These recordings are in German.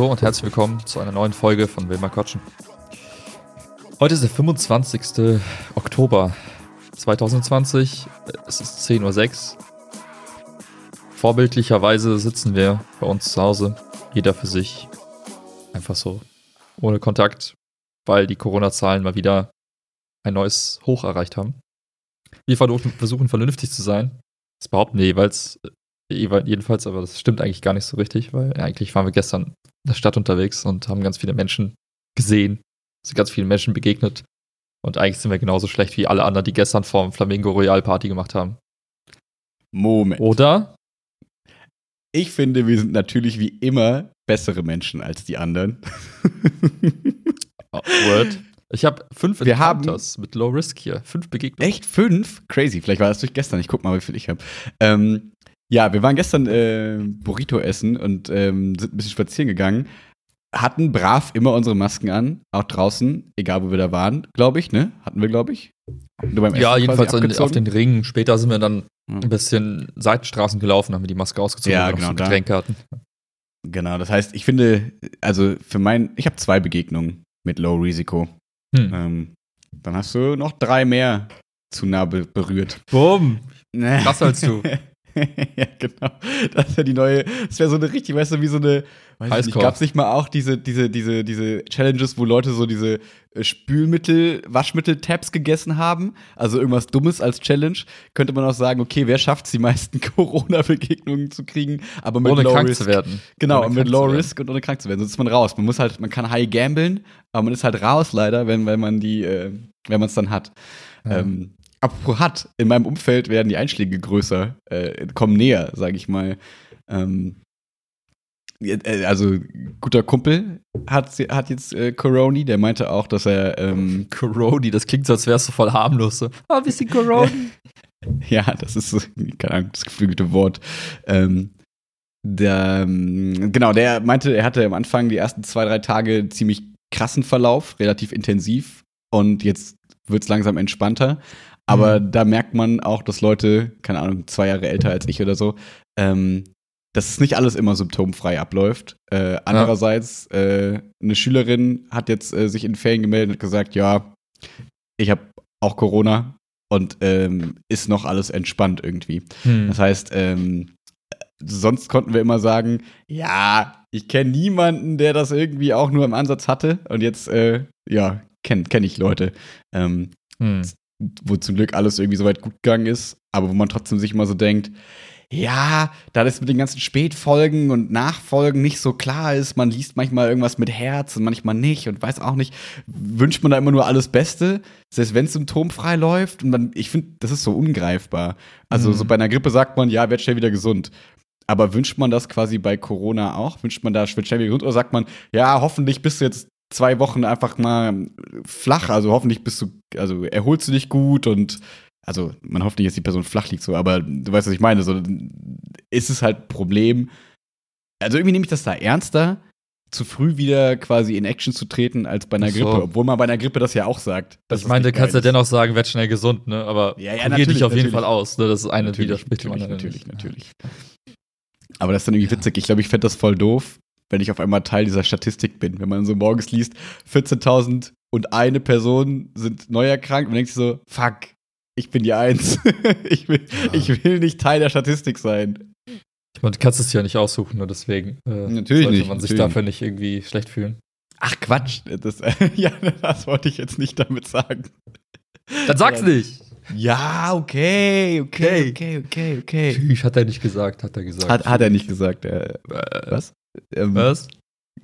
Hallo und herzlich willkommen zu einer neuen Folge von Wilma Kotschen. Heute ist der 25. Oktober 2020. Es ist 10.06 Uhr. Vorbildlicherweise sitzen wir bei uns zu Hause, jeder für sich. Einfach so, ohne Kontakt, weil die Corona-Zahlen mal wieder ein neues Hoch erreicht haben. Wir versuchen vernünftig zu sein. Das behaupten wir jeweils, jedenfalls, aber das stimmt eigentlich gar nicht so richtig, weil eigentlich waren wir gestern in der Stadt unterwegs und haben ganz viele Menschen gesehen, sind ganz vielen Menschen begegnet. Und eigentlich sind wir genauso schlecht wie alle anderen, die gestern vorm Flamingo Royal Party gemacht haben. Moment. Oder? Ich finde, wir sind natürlich wie immer bessere Menschen als die anderen. oh, word. Ich habe fünf wir haben mit Low Risk hier. Fünf Begegnungen. Echt fünf? Crazy. Vielleicht war das durch gestern. Ich guck mal, wie viel ich habe. Ähm, ja, wir waren gestern äh, Burrito essen und ähm, sind ein bisschen spazieren gegangen. Hatten brav immer unsere Masken an, auch draußen, egal wo wir da waren, glaube ich, ne? Hatten wir, glaube ich. ja, jedenfalls in, auf den Ringen. Später sind wir dann ein bisschen Seitenstraßen gelaufen, haben wir die Maske ausgezogen ja, und genau, so Getränke hatten. Genau, das heißt, ich finde, also für mein, ich habe zwei Begegnungen mit Low Risiko. Hm. Ähm, dann hast du noch drei mehr zu nah berührt. Bumm! Was als du. ja, genau. Das wäre die neue, das wäre so eine richtig, weißt du, wie so eine, weiß ich nicht, gab es nicht mal auch diese, diese, diese, diese Challenges, wo Leute so diese äh, Spülmittel, Waschmittel-Tabs gegessen haben? Also irgendwas Dummes als Challenge. Könnte man auch sagen, okay, wer schafft es, die meisten Corona-Begegnungen zu kriegen, aber mit ohne Low krank Risk. zu werden. Genau, mit Low Risk und ohne krank zu werden. Sonst ist man raus. Man muss halt, man kann high gamblen, aber man ist halt raus leider, wenn, wenn man die, äh, wenn man es dann hat. Ja. Ähm, Apropos hat, in meinem Umfeld werden die Einschläge größer, äh, kommen näher, sage ich mal. Ähm, äh, also guter Kumpel hat, hat jetzt äh, Coroni, der meinte auch, dass er ähm, Coroni, das klingt so, als wärst du voll harmlos. So. Oh, ein bisschen Coroni. ja, das ist keine Ahnung, das geflügelte Wort. Ähm, der, ähm, genau, der meinte, er hatte am Anfang die ersten zwei, drei Tage ziemlich krassen Verlauf, relativ intensiv und jetzt wird es langsam entspannter. Aber mhm. da merkt man auch, dass Leute, keine Ahnung, zwei Jahre älter als ich oder so, ähm, dass es nicht alles immer symptomfrei abläuft. Äh, andererseits, äh, eine Schülerin hat jetzt äh, sich in Ferien gemeldet und gesagt, ja, ich habe auch Corona und ähm, ist noch alles entspannt irgendwie. Hm. Das heißt, ähm, sonst konnten wir immer sagen, ja, ich kenne niemanden, der das irgendwie auch nur im Ansatz hatte. Und jetzt, äh, ja, kenne kenn ich Leute. Ähm, hm wo zum Glück alles irgendwie so weit gut gegangen ist, aber wo man trotzdem sich immer so denkt, ja, da das mit den ganzen Spätfolgen und Nachfolgen nicht so klar ist, man liest manchmal irgendwas mit Herz und manchmal nicht und weiß auch nicht, wünscht man da immer nur alles Beste, selbst wenn es symptomfrei läuft und dann, ich finde, das ist so ungreifbar. Also mhm. so bei einer Grippe sagt man, ja, werd schnell wieder gesund. Aber wünscht man das quasi bei Corona auch? Wünscht man da wird schnell wieder gesund oder sagt man, ja, hoffentlich bist du jetzt zwei Wochen einfach mal flach. Also hoffentlich bist du, also erholst du dich gut und also man hofft nicht, dass die Person flach liegt so, aber du weißt, was ich meine. So ist es halt ein Problem. Also irgendwie nehme ich das da ernster, zu früh wieder quasi in Action zu treten als bei einer so. Grippe, obwohl man bei einer Grippe das ja auch sagt. Ich meine, du kannst ja dennoch sagen, werd schnell gesund, ne? Aber ja, ja, natürlich, dich auf jeden Fall aus, ne? Das ist eine natürlich, widerspricht natürlich, natürlich, natürlich. Aber das ist dann irgendwie witzig. Ich glaube, ich fände das voll doof, wenn ich auf einmal Teil dieser Statistik bin. Wenn man so morgens liest, 14.000 und eine Person sind neu erkrankt man denkt sich so, fuck, ich bin die Eins. ich, will, ja. ich will nicht Teil der Statistik sein. Ich meine, du kannst es ja nicht aussuchen, nur deswegen äh, natürlich sollte nicht, man sich dafür nicht irgendwie schlecht fühlen. Ach Quatsch, das, ja, das wollte ich jetzt nicht damit sagen. Dann sag's nicht. Ja, okay, okay, okay, okay, okay. Tschüss, hat er nicht gesagt, hat er gesagt. Hat, hat er nicht gesagt. Äh, was? Ähm, Was?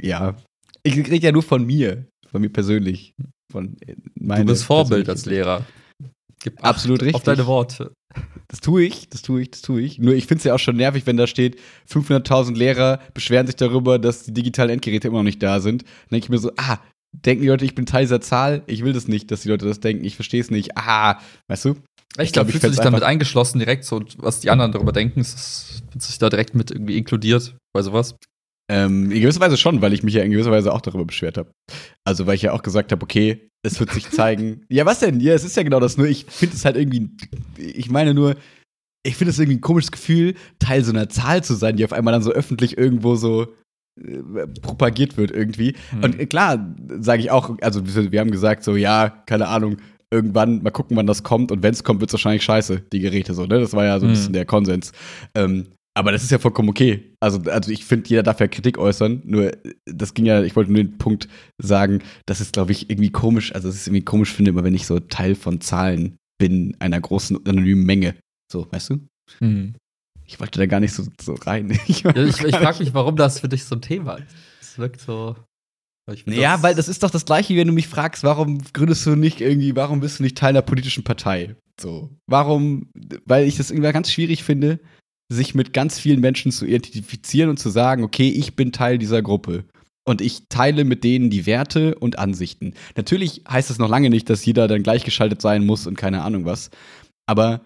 Ja. Ich rede ja nur von mir, von mir persönlich. Von äh, du bist Vorbild als Lehrer. Gib Absolut richtig. Auf deine Worte. Das tue ich, das tue ich, das tue ich. Nur ich finde es ja auch schon nervig, wenn da steht, 500.000 Lehrer beschweren sich darüber, dass die digitalen Endgeräte immer noch nicht da sind. Dann denke ich mir so, ah, denken die Leute, ich bin Teil dieser Zahl? Ich will das nicht, dass die Leute das denken. Ich verstehe es nicht. Ah, weißt du? Ich glaube, ich fühlst du dich damit eingeschlossen direkt so, was die anderen darüber denken, ist, wird sich da direkt mit irgendwie inkludiert bei sowas? Ähm, in gewisser Weise schon, weil ich mich ja in gewisser Weise auch darüber beschwert habe. Also, weil ich ja auch gesagt habe, okay, es wird sich zeigen. ja, was denn? Ja, es ist ja genau das. Nur ich finde es halt irgendwie, ich meine nur, ich finde es irgendwie ein komisches Gefühl, Teil so einer Zahl zu sein, die auf einmal dann so öffentlich irgendwo so äh, propagiert wird irgendwie. Hm. Und klar, sage ich auch, also wir wir haben gesagt, so ja, keine Ahnung, irgendwann mal gucken, wann das kommt und wenn es kommt, wird es wahrscheinlich scheiße, die Geräte so, ne? Das war ja so ein Hm. bisschen der Konsens. Ähm, aber das ist ja vollkommen okay. Also, also ich finde, jeder darf ja Kritik äußern. Nur, äh, das ging ja, ich wollte nur den Punkt sagen, dass es, glaube ich, irgendwie komisch, also es ist irgendwie komisch finde, immer wenn ich so Teil von Zahlen bin, einer großen anonymen Menge. So, weißt du? Hm. Ich wollte da gar nicht so, so rein. Ich, Ja, ich ich frage mich, warum das für dich so ein Thema ist. Es wirkt so. Ja, weil das ist doch das Gleiche, wie wenn du mich fragst, warum gründest du nicht irgendwie, warum bist du nicht Teil einer politischen Partei? So. Warum? Weil ich das irgendwie ganz schwierig finde, sich mit ganz vielen Menschen zu identifizieren und zu sagen, okay, ich bin Teil dieser Gruppe. Und ich teile mit denen die Werte und Ansichten. Natürlich heißt das noch lange nicht, dass jeder dann gleichgeschaltet sein muss und keine Ahnung was. Aber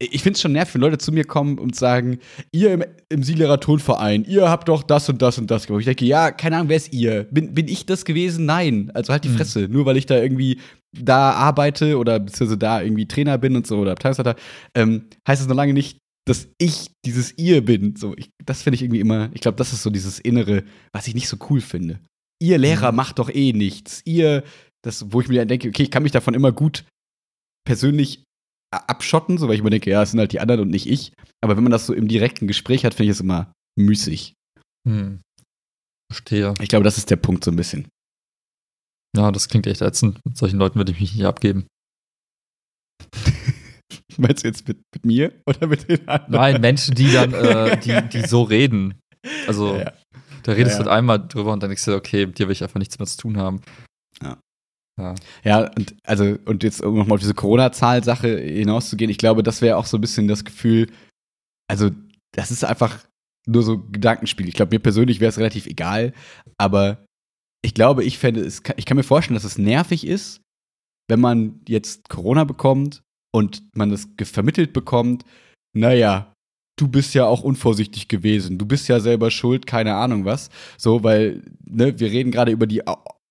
ich finde es schon nervig, wenn Leute zu mir kommen und sagen, ihr im, im Sielerer Tonverein, ihr habt doch das und das und das gemacht. Ich denke, ja, keine Ahnung, wer ist ihr? Bin, bin ich das gewesen? Nein. Also halt die Mhm. Fresse. Nur weil ich da irgendwie da arbeite oder beziehungsweise da irgendwie Trainer bin und so oder Abteilungsleiter, ähm, heißt es noch lange nicht, dass ich dieses ihr bin. So, ich, das finde ich irgendwie immer, ich glaube, das ist so dieses Innere, was ich nicht so cool finde. Ihr Lehrer Mhm. macht doch eh nichts. Ihr, das, wo ich mir dann denke, okay, ich kann mich davon immer gut persönlich abschotten, so weil ich immer denke, ja, es sind halt die anderen und nicht ich. Aber wenn man das so im direkten Gespräch hat, finde ich es immer müßig. Hm. Verstehe. Ich glaube, das ist der Punkt so ein bisschen. Ja, das klingt echt ätzend. Mit solchen Leuten würde ich mich nicht abgeben. Meinst du jetzt mit, mit mir oder mit den anderen? Nein, Menschen, die dann, äh, die, die so reden. Also, Ja, ja. da redest du ja. halt einmal drüber und dann denkst du, okay, mit dir will ich einfach nichts mehr zu tun haben. Ja. Ja. Ja, und also, und jetzt um nochmal auf diese Corona-Zahl-Sache hinauszugehen, ich glaube, das wäre auch so ein bisschen das Gefühl, also, das ist einfach nur so Gedankenspiel. Ich glaube, mir persönlich wäre es relativ egal, aber ich glaube, ich fände es, ich kann mir vorstellen, dass es nervig ist, wenn man jetzt Corona bekommt und man das vermittelt bekommt, naja, du bist ja auch unvorsichtig gewesen, du bist ja selber schuld, keine Ahnung was. So, weil, ne, wir reden gerade über die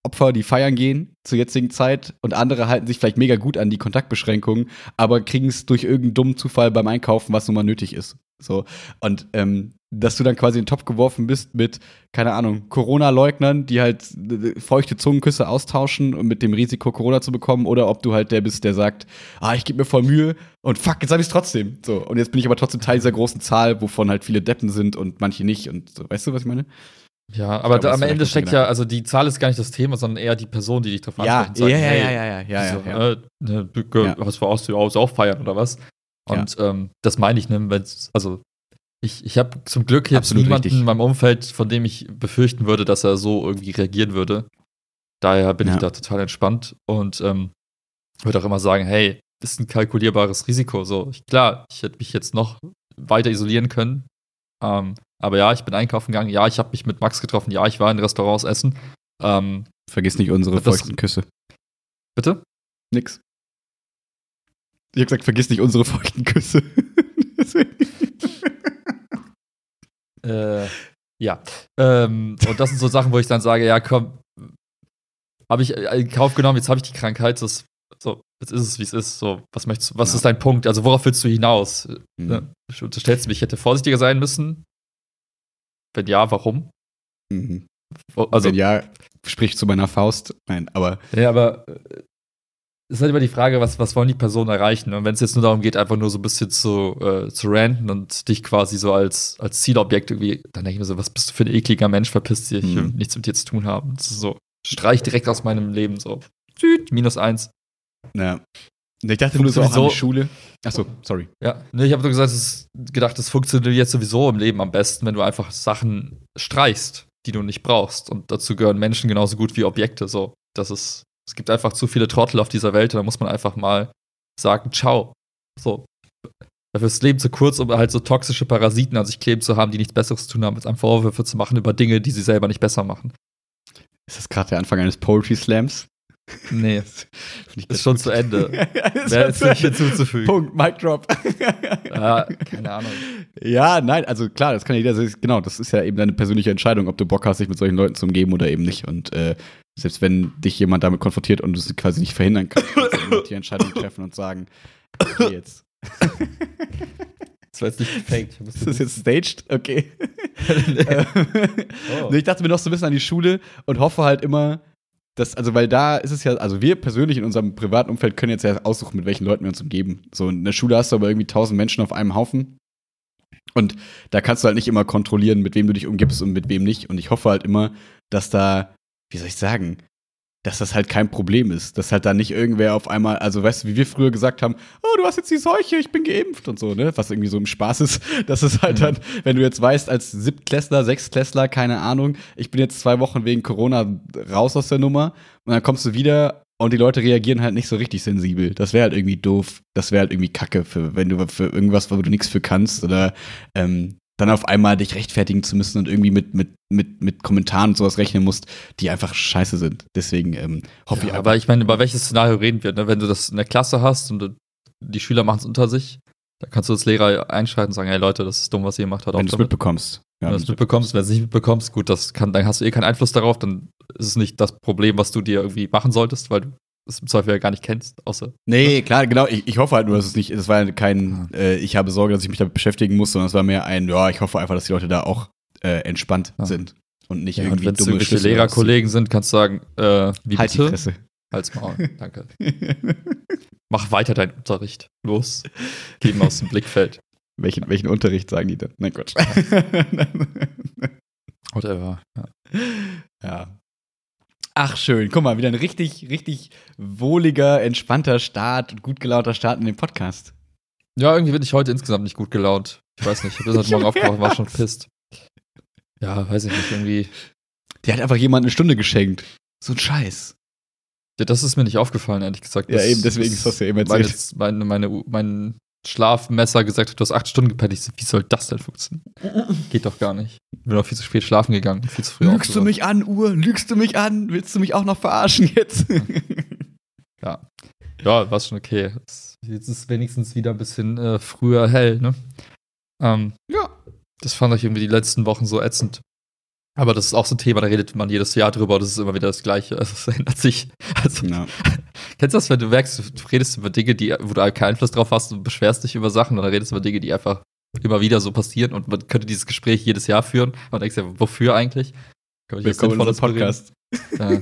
Opfer, die feiern gehen zur jetzigen Zeit und andere halten sich vielleicht mega gut an die Kontaktbeschränkungen, aber kriegen es durch irgendeinen dummen Zufall beim Einkaufen, was nun mal nötig ist. So. Und ähm, dass du dann quasi in den Topf geworfen bist mit, keine Ahnung, Corona-Leugnern, die halt äh, feuchte Zungenküsse austauschen und mit dem Risiko, Corona zu bekommen, oder ob du halt der bist, der sagt, ah, ich gebe mir voll Mühe und fuck, jetzt hab ich's trotzdem. So, und jetzt bin ich aber trotzdem Teil dieser großen Zahl, wovon halt viele Deppen sind und manche nicht. Und so, weißt du, was ich meine? Ja, aber glaube, am Ende steckt ein ja, also die Zahl ist gar nicht das Thema, sondern eher die Person, die dich darauf anspricht. und sagt, hey, ja, ja, ja, so, ja. Äh, ne, Ja. was für aus, du aus auch feiern oder was? Und ähm, das meine ich, ne, also ich, ich habe zum Glück jetzt Absolut niemanden richtig. in meinem Umfeld, von dem ich befürchten würde, dass er so irgendwie reagieren würde. Daher bin Ja. ich da total entspannt und ähm, würde auch immer sagen, hey, das ist ein kalkulierbares Risiko. So, ich, klar, ich hätte mich jetzt noch weiter isolieren können. Ähm, aber ja, ich bin einkaufen gegangen. Ja, ich habe mich mit Max getroffen. Ja, ich war in Restaurants essen. Ähm, Vergiss nicht unsere feuchten Küsse. bitte? Nix. Ich hab gesagt, vergiss nicht unsere feuchten Küsse. Äh, ja. Ähm, und das sind so Sachen, wo ich dann sage, ja, komm, habe ich äh, in Kauf genommen, jetzt habe ich die Krankheit, das, so, jetzt ist es, wie es ist. So, was möchtest was Ja. ist dein Punkt? Also, worauf willst du hinaus? Mhm. Ne? Du unterstellst du mich, ich hätte vorsichtiger sein müssen? Wenn ja, warum? Mhm. Also, Wenn ja, sprich zu meiner Faust. Nein, aber ja, aber äh, ist halt immer die Frage, was, was wollen die Personen erreichen? Und wenn es jetzt nur darum geht, einfach nur so ein bisschen zu, äh, zu ranten und dich quasi so als, als Zielobjekt irgendwie, dann denke ich mir so, was bist du für ein ekliger Mensch, verpiss dich, ich will Mhm. nichts mit dir zu tun haben. Das ist so, streich direkt aus meinem Leben so. Tüt, minus eins. ja. Ich dachte nur so auch an Sowieso- die Schule. Achso, sorry. Ja, ne, ich habe so gesagt, es ist gedacht, das funktioniert jetzt sowieso im Leben am besten, wenn du einfach Sachen streichst, die du nicht brauchst. Und dazu gehören Menschen genauso gut wie Objekte. So, das ist, es gibt einfach zu viele Trottel auf dieser Welt und da muss man einfach mal sagen, ciao. So. Dafür ist das Leben zu kurz, um halt so toxische Parasiten an sich kleben zu haben, die nichts Besseres zu tun haben, als einem Vorwürfe zu machen über Dinge, die sie selber nicht besser machen. Ist das gerade der Anfang eines Poetry Slams? Nee, ist schon gut. zu Ende. Schon ist nicht hinzuzufügen? Punkt, Mic Drop. Ja, keine Ahnung. Ja, nein, also klar, das kann ja jeder, sehen. genau, das ist ja eben deine persönliche Entscheidung, ob du Bock hast, dich mit solchen Leuten zu umgeben oder eben nicht. Und äh, selbst wenn dich jemand damit konfrontiert und du es quasi nicht verhindern kannst, kannst du die Entscheidung treffen und sagen, okay, jetzt. Das war jetzt nicht gefaked. Ist das jetzt staged? Okay. oh. nee, ich dachte mir noch so ein bisschen an die Schule und hoffe halt immer, dass, also weil da ist es ja, also wir persönlich in unserem privaten Umfeld können jetzt ja aussuchen, mit welchen Leuten wir uns umgeben. So in der Schule hast du aber irgendwie tausend Menschen auf einem Haufen. Und da kannst du halt nicht immer kontrollieren, mit wem du dich umgibst und mit wem nicht. Und ich hoffe halt immer, dass da, wie soll ich sagen, dass das halt kein Problem ist. Dass halt da nicht irgendwer auf einmal, also weißt du, wie wir früher gesagt haben, oh, du hast jetzt die Seuche, ich bin geimpft und so, ne? Was irgendwie so im Spaß ist. Das ist halt mhm. dann, wenn du jetzt weißt, als Siebtklässler, Sechstklässler, keine Ahnung, ich bin jetzt zwei Wochen wegen Corona raus aus der Nummer und dann kommst du wieder und die Leute reagieren halt nicht so richtig sensibel. Das wäre halt irgendwie doof. Das wäre halt irgendwie Kacke, für, wenn du für irgendwas, wo du nichts für kannst oder ähm, dann auf einmal dich rechtfertigen zu müssen und irgendwie mit, mit, mit, mit Kommentaren und sowas rechnen musst, die einfach scheiße sind. Deswegen ähm, hoffe ja, ich. Aber ich meine, über welches Szenario reden wir? Ne? Wenn du das in der Klasse hast und die Schüler machen es unter sich, dann kannst du als Lehrer einschalten und sagen, hey Leute, das ist dumm, was ihr gemacht habt. Wenn du es mitbekommst. Ja, wenn du es mitbekommst, wenn du es nicht mitbekommst, gut, das kann, dann hast du eh keinen Einfluss darauf, dann ist es nicht das Problem, was du dir irgendwie machen solltest, weil du es im Zweifel ja gar nicht kennst, außer. Nee, klar, genau. Ich, ich hoffe halt nur, dass es nicht, es war kein, äh, ich habe Sorge, dass ich mich damit beschäftigen muss, sondern es war mehr ein, ja, ich hoffe einfach, dass die Leute da auch äh, entspannt ja. sind und nicht ja, irgendwie und dumme irgendwelche Lehrerkollegen sind, kannst du sagen, äh, wie halt bitte? die Fresse. Halt's Maul, danke. Mach weiter deinen Unterricht. Los. Geh mal aus dem Blickfeld. Welchen, welchen Unterricht sagen die denn? Nein, Quatsch. Whatever. Ja. ja. Ach schön, guck mal, wieder ein richtig, richtig wohliger, entspannter Start und gut gelaunter Start in den Podcast. Ja, irgendwie bin ich heute insgesamt nicht gut gelaunt. Ich weiß nicht, ich bin heute Morgen aufgewacht und war schon pisst. Ja, weiß ich nicht, irgendwie. Der hat einfach jemand eine Stunde geschenkt. So ein Scheiß. Ja, das ist mir nicht aufgefallen, ehrlich gesagt. Das, ja, eben, deswegen ist das ja eben erzählt. Meine, meine, meine, mein Schlafmesser gesagt hat, du hast acht Stunden gepennt. Ich so, wie soll das denn funktionieren? Geht doch gar nicht. Ich bin auch viel zu spät schlafen gegangen, viel zu früh Lügst du mich an, Uhr? Lügst du mich an? Willst du mich auch noch verarschen jetzt? ja. Ja, war schon okay. Jetzt ist wenigstens wieder ein bisschen äh, früher hell, ne? Ähm, ja. Das fand ich irgendwie die letzten Wochen so ätzend. Aber das ist auch so ein Thema, da redet man jedes Jahr drüber und das ist immer wieder das Gleiche. Also es ändert sich. Also, ja. Kennst du das, wenn du merkst, du redest über Dinge, die, wo du keinen Einfluss drauf hast und beschwerst dich über Sachen und dann redest du über Dinge, die einfach immer wieder so passieren und man könnte dieses Gespräch jedes Jahr führen und denkst ja, wofür eigentlich? Kann Willkommen in Podcast. Ja.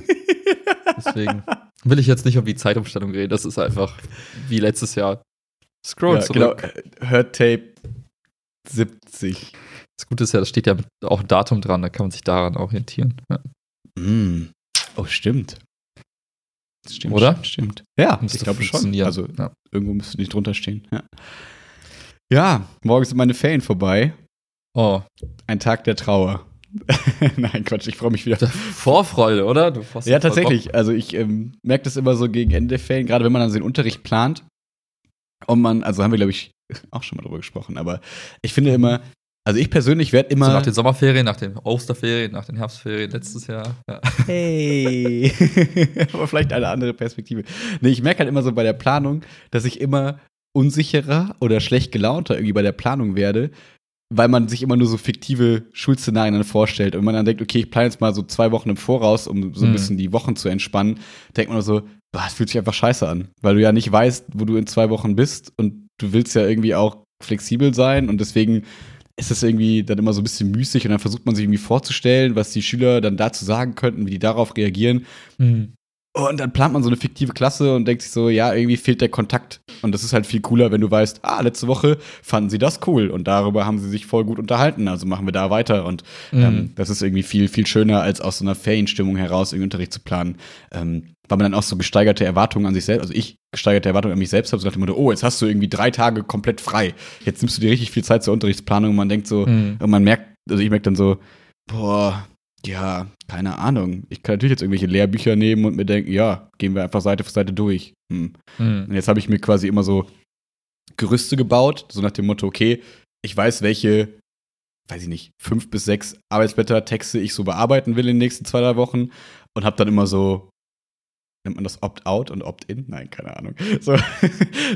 Deswegen will ich jetzt nicht um die Zeitumstellung reden, das ist einfach wie letztes Jahr. Scroll ja, zurück. Genau, Hört Tape 70. Das Gute ist ja, da steht ja auch ein Datum dran, da kann man sich daran orientieren. Ja. Mm. Oh, stimmt. Stimmt, Oder? Stimmt, stimmt. Ja, ich glaube schon. Also ja. irgendwo müsste nicht drunter stehen. Ja. ja, morgen sind meine Ferien vorbei. Oh. Ein Tag der Trauer. Nein, Quatsch, ich freue mich wieder. Vorfreude, oder? ja, tatsächlich. Also ich ähm, merke das immer so gegen Ende der Ferien, gerade wenn man dann den Unterricht plant. Und man, also haben wir, glaube ich, auch schon mal drüber gesprochen, aber ich finde immer, also ich persönlich werde immer. So nach den Sommerferien, nach den Osterferien, nach den Herbstferien letztes Jahr. Ja. Hey. Aber vielleicht eine andere Perspektive. Nee, ich merke halt immer so bei der Planung, dass ich immer unsicherer oder schlecht gelaunter irgendwie bei der Planung werde, weil man sich immer nur so fiktive Schulszenarien dann vorstellt und man dann denkt, okay, ich plane jetzt mal so zwei Wochen im Voraus, um so ein mhm. bisschen die Wochen zu entspannen, denkt man so, boah, das fühlt sich einfach scheiße an, weil du ja nicht weißt, wo du in zwei Wochen bist und du willst ja irgendwie auch flexibel sein und deswegen ist es irgendwie dann immer so ein bisschen müßig und dann versucht man sich irgendwie vorzustellen, was die Schüler dann dazu sagen könnten, wie die darauf reagieren. Mhm. Und dann plant man so eine fiktive Klasse und denkt sich so, ja, irgendwie fehlt der Kontakt. Und das ist halt viel cooler, wenn du weißt, ah, letzte Woche fanden sie das cool und darüber haben sie sich voll gut unterhalten, also machen wir da weiter. Und mhm. ähm, das ist irgendwie viel, viel schöner, als aus so einer Ferienstimmung heraus irgendwie Unterricht zu planen. Ähm, weil man dann auch so gesteigerte Erwartungen an sich selbst, also ich gesteigerte Erwartungen an mich selbst habe, so nach dem Motto, oh, jetzt hast du irgendwie drei Tage komplett frei. Jetzt nimmst du dir richtig viel Zeit zur Unterrichtsplanung und man denkt so, mhm. und man merkt, also ich merke dann so, boah, ja, keine Ahnung. Ich kann natürlich jetzt irgendwelche Lehrbücher nehmen und mir denken, ja, gehen wir einfach Seite für Seite durch. Hm. Mhm. Und jetzt habe ich mir quasi immer so Gerüste gebaut, so nach dem Motto, okay, ich weiß, welche, weiß ich nicht, fünf bis sechs Arbeitsblätter, Texte ich so bearbeiten will in den nächsten zwei, drei Wochen und habe dann immer so nennt man das Opt-out und Opt-in? Nein, keine Ahnung. So,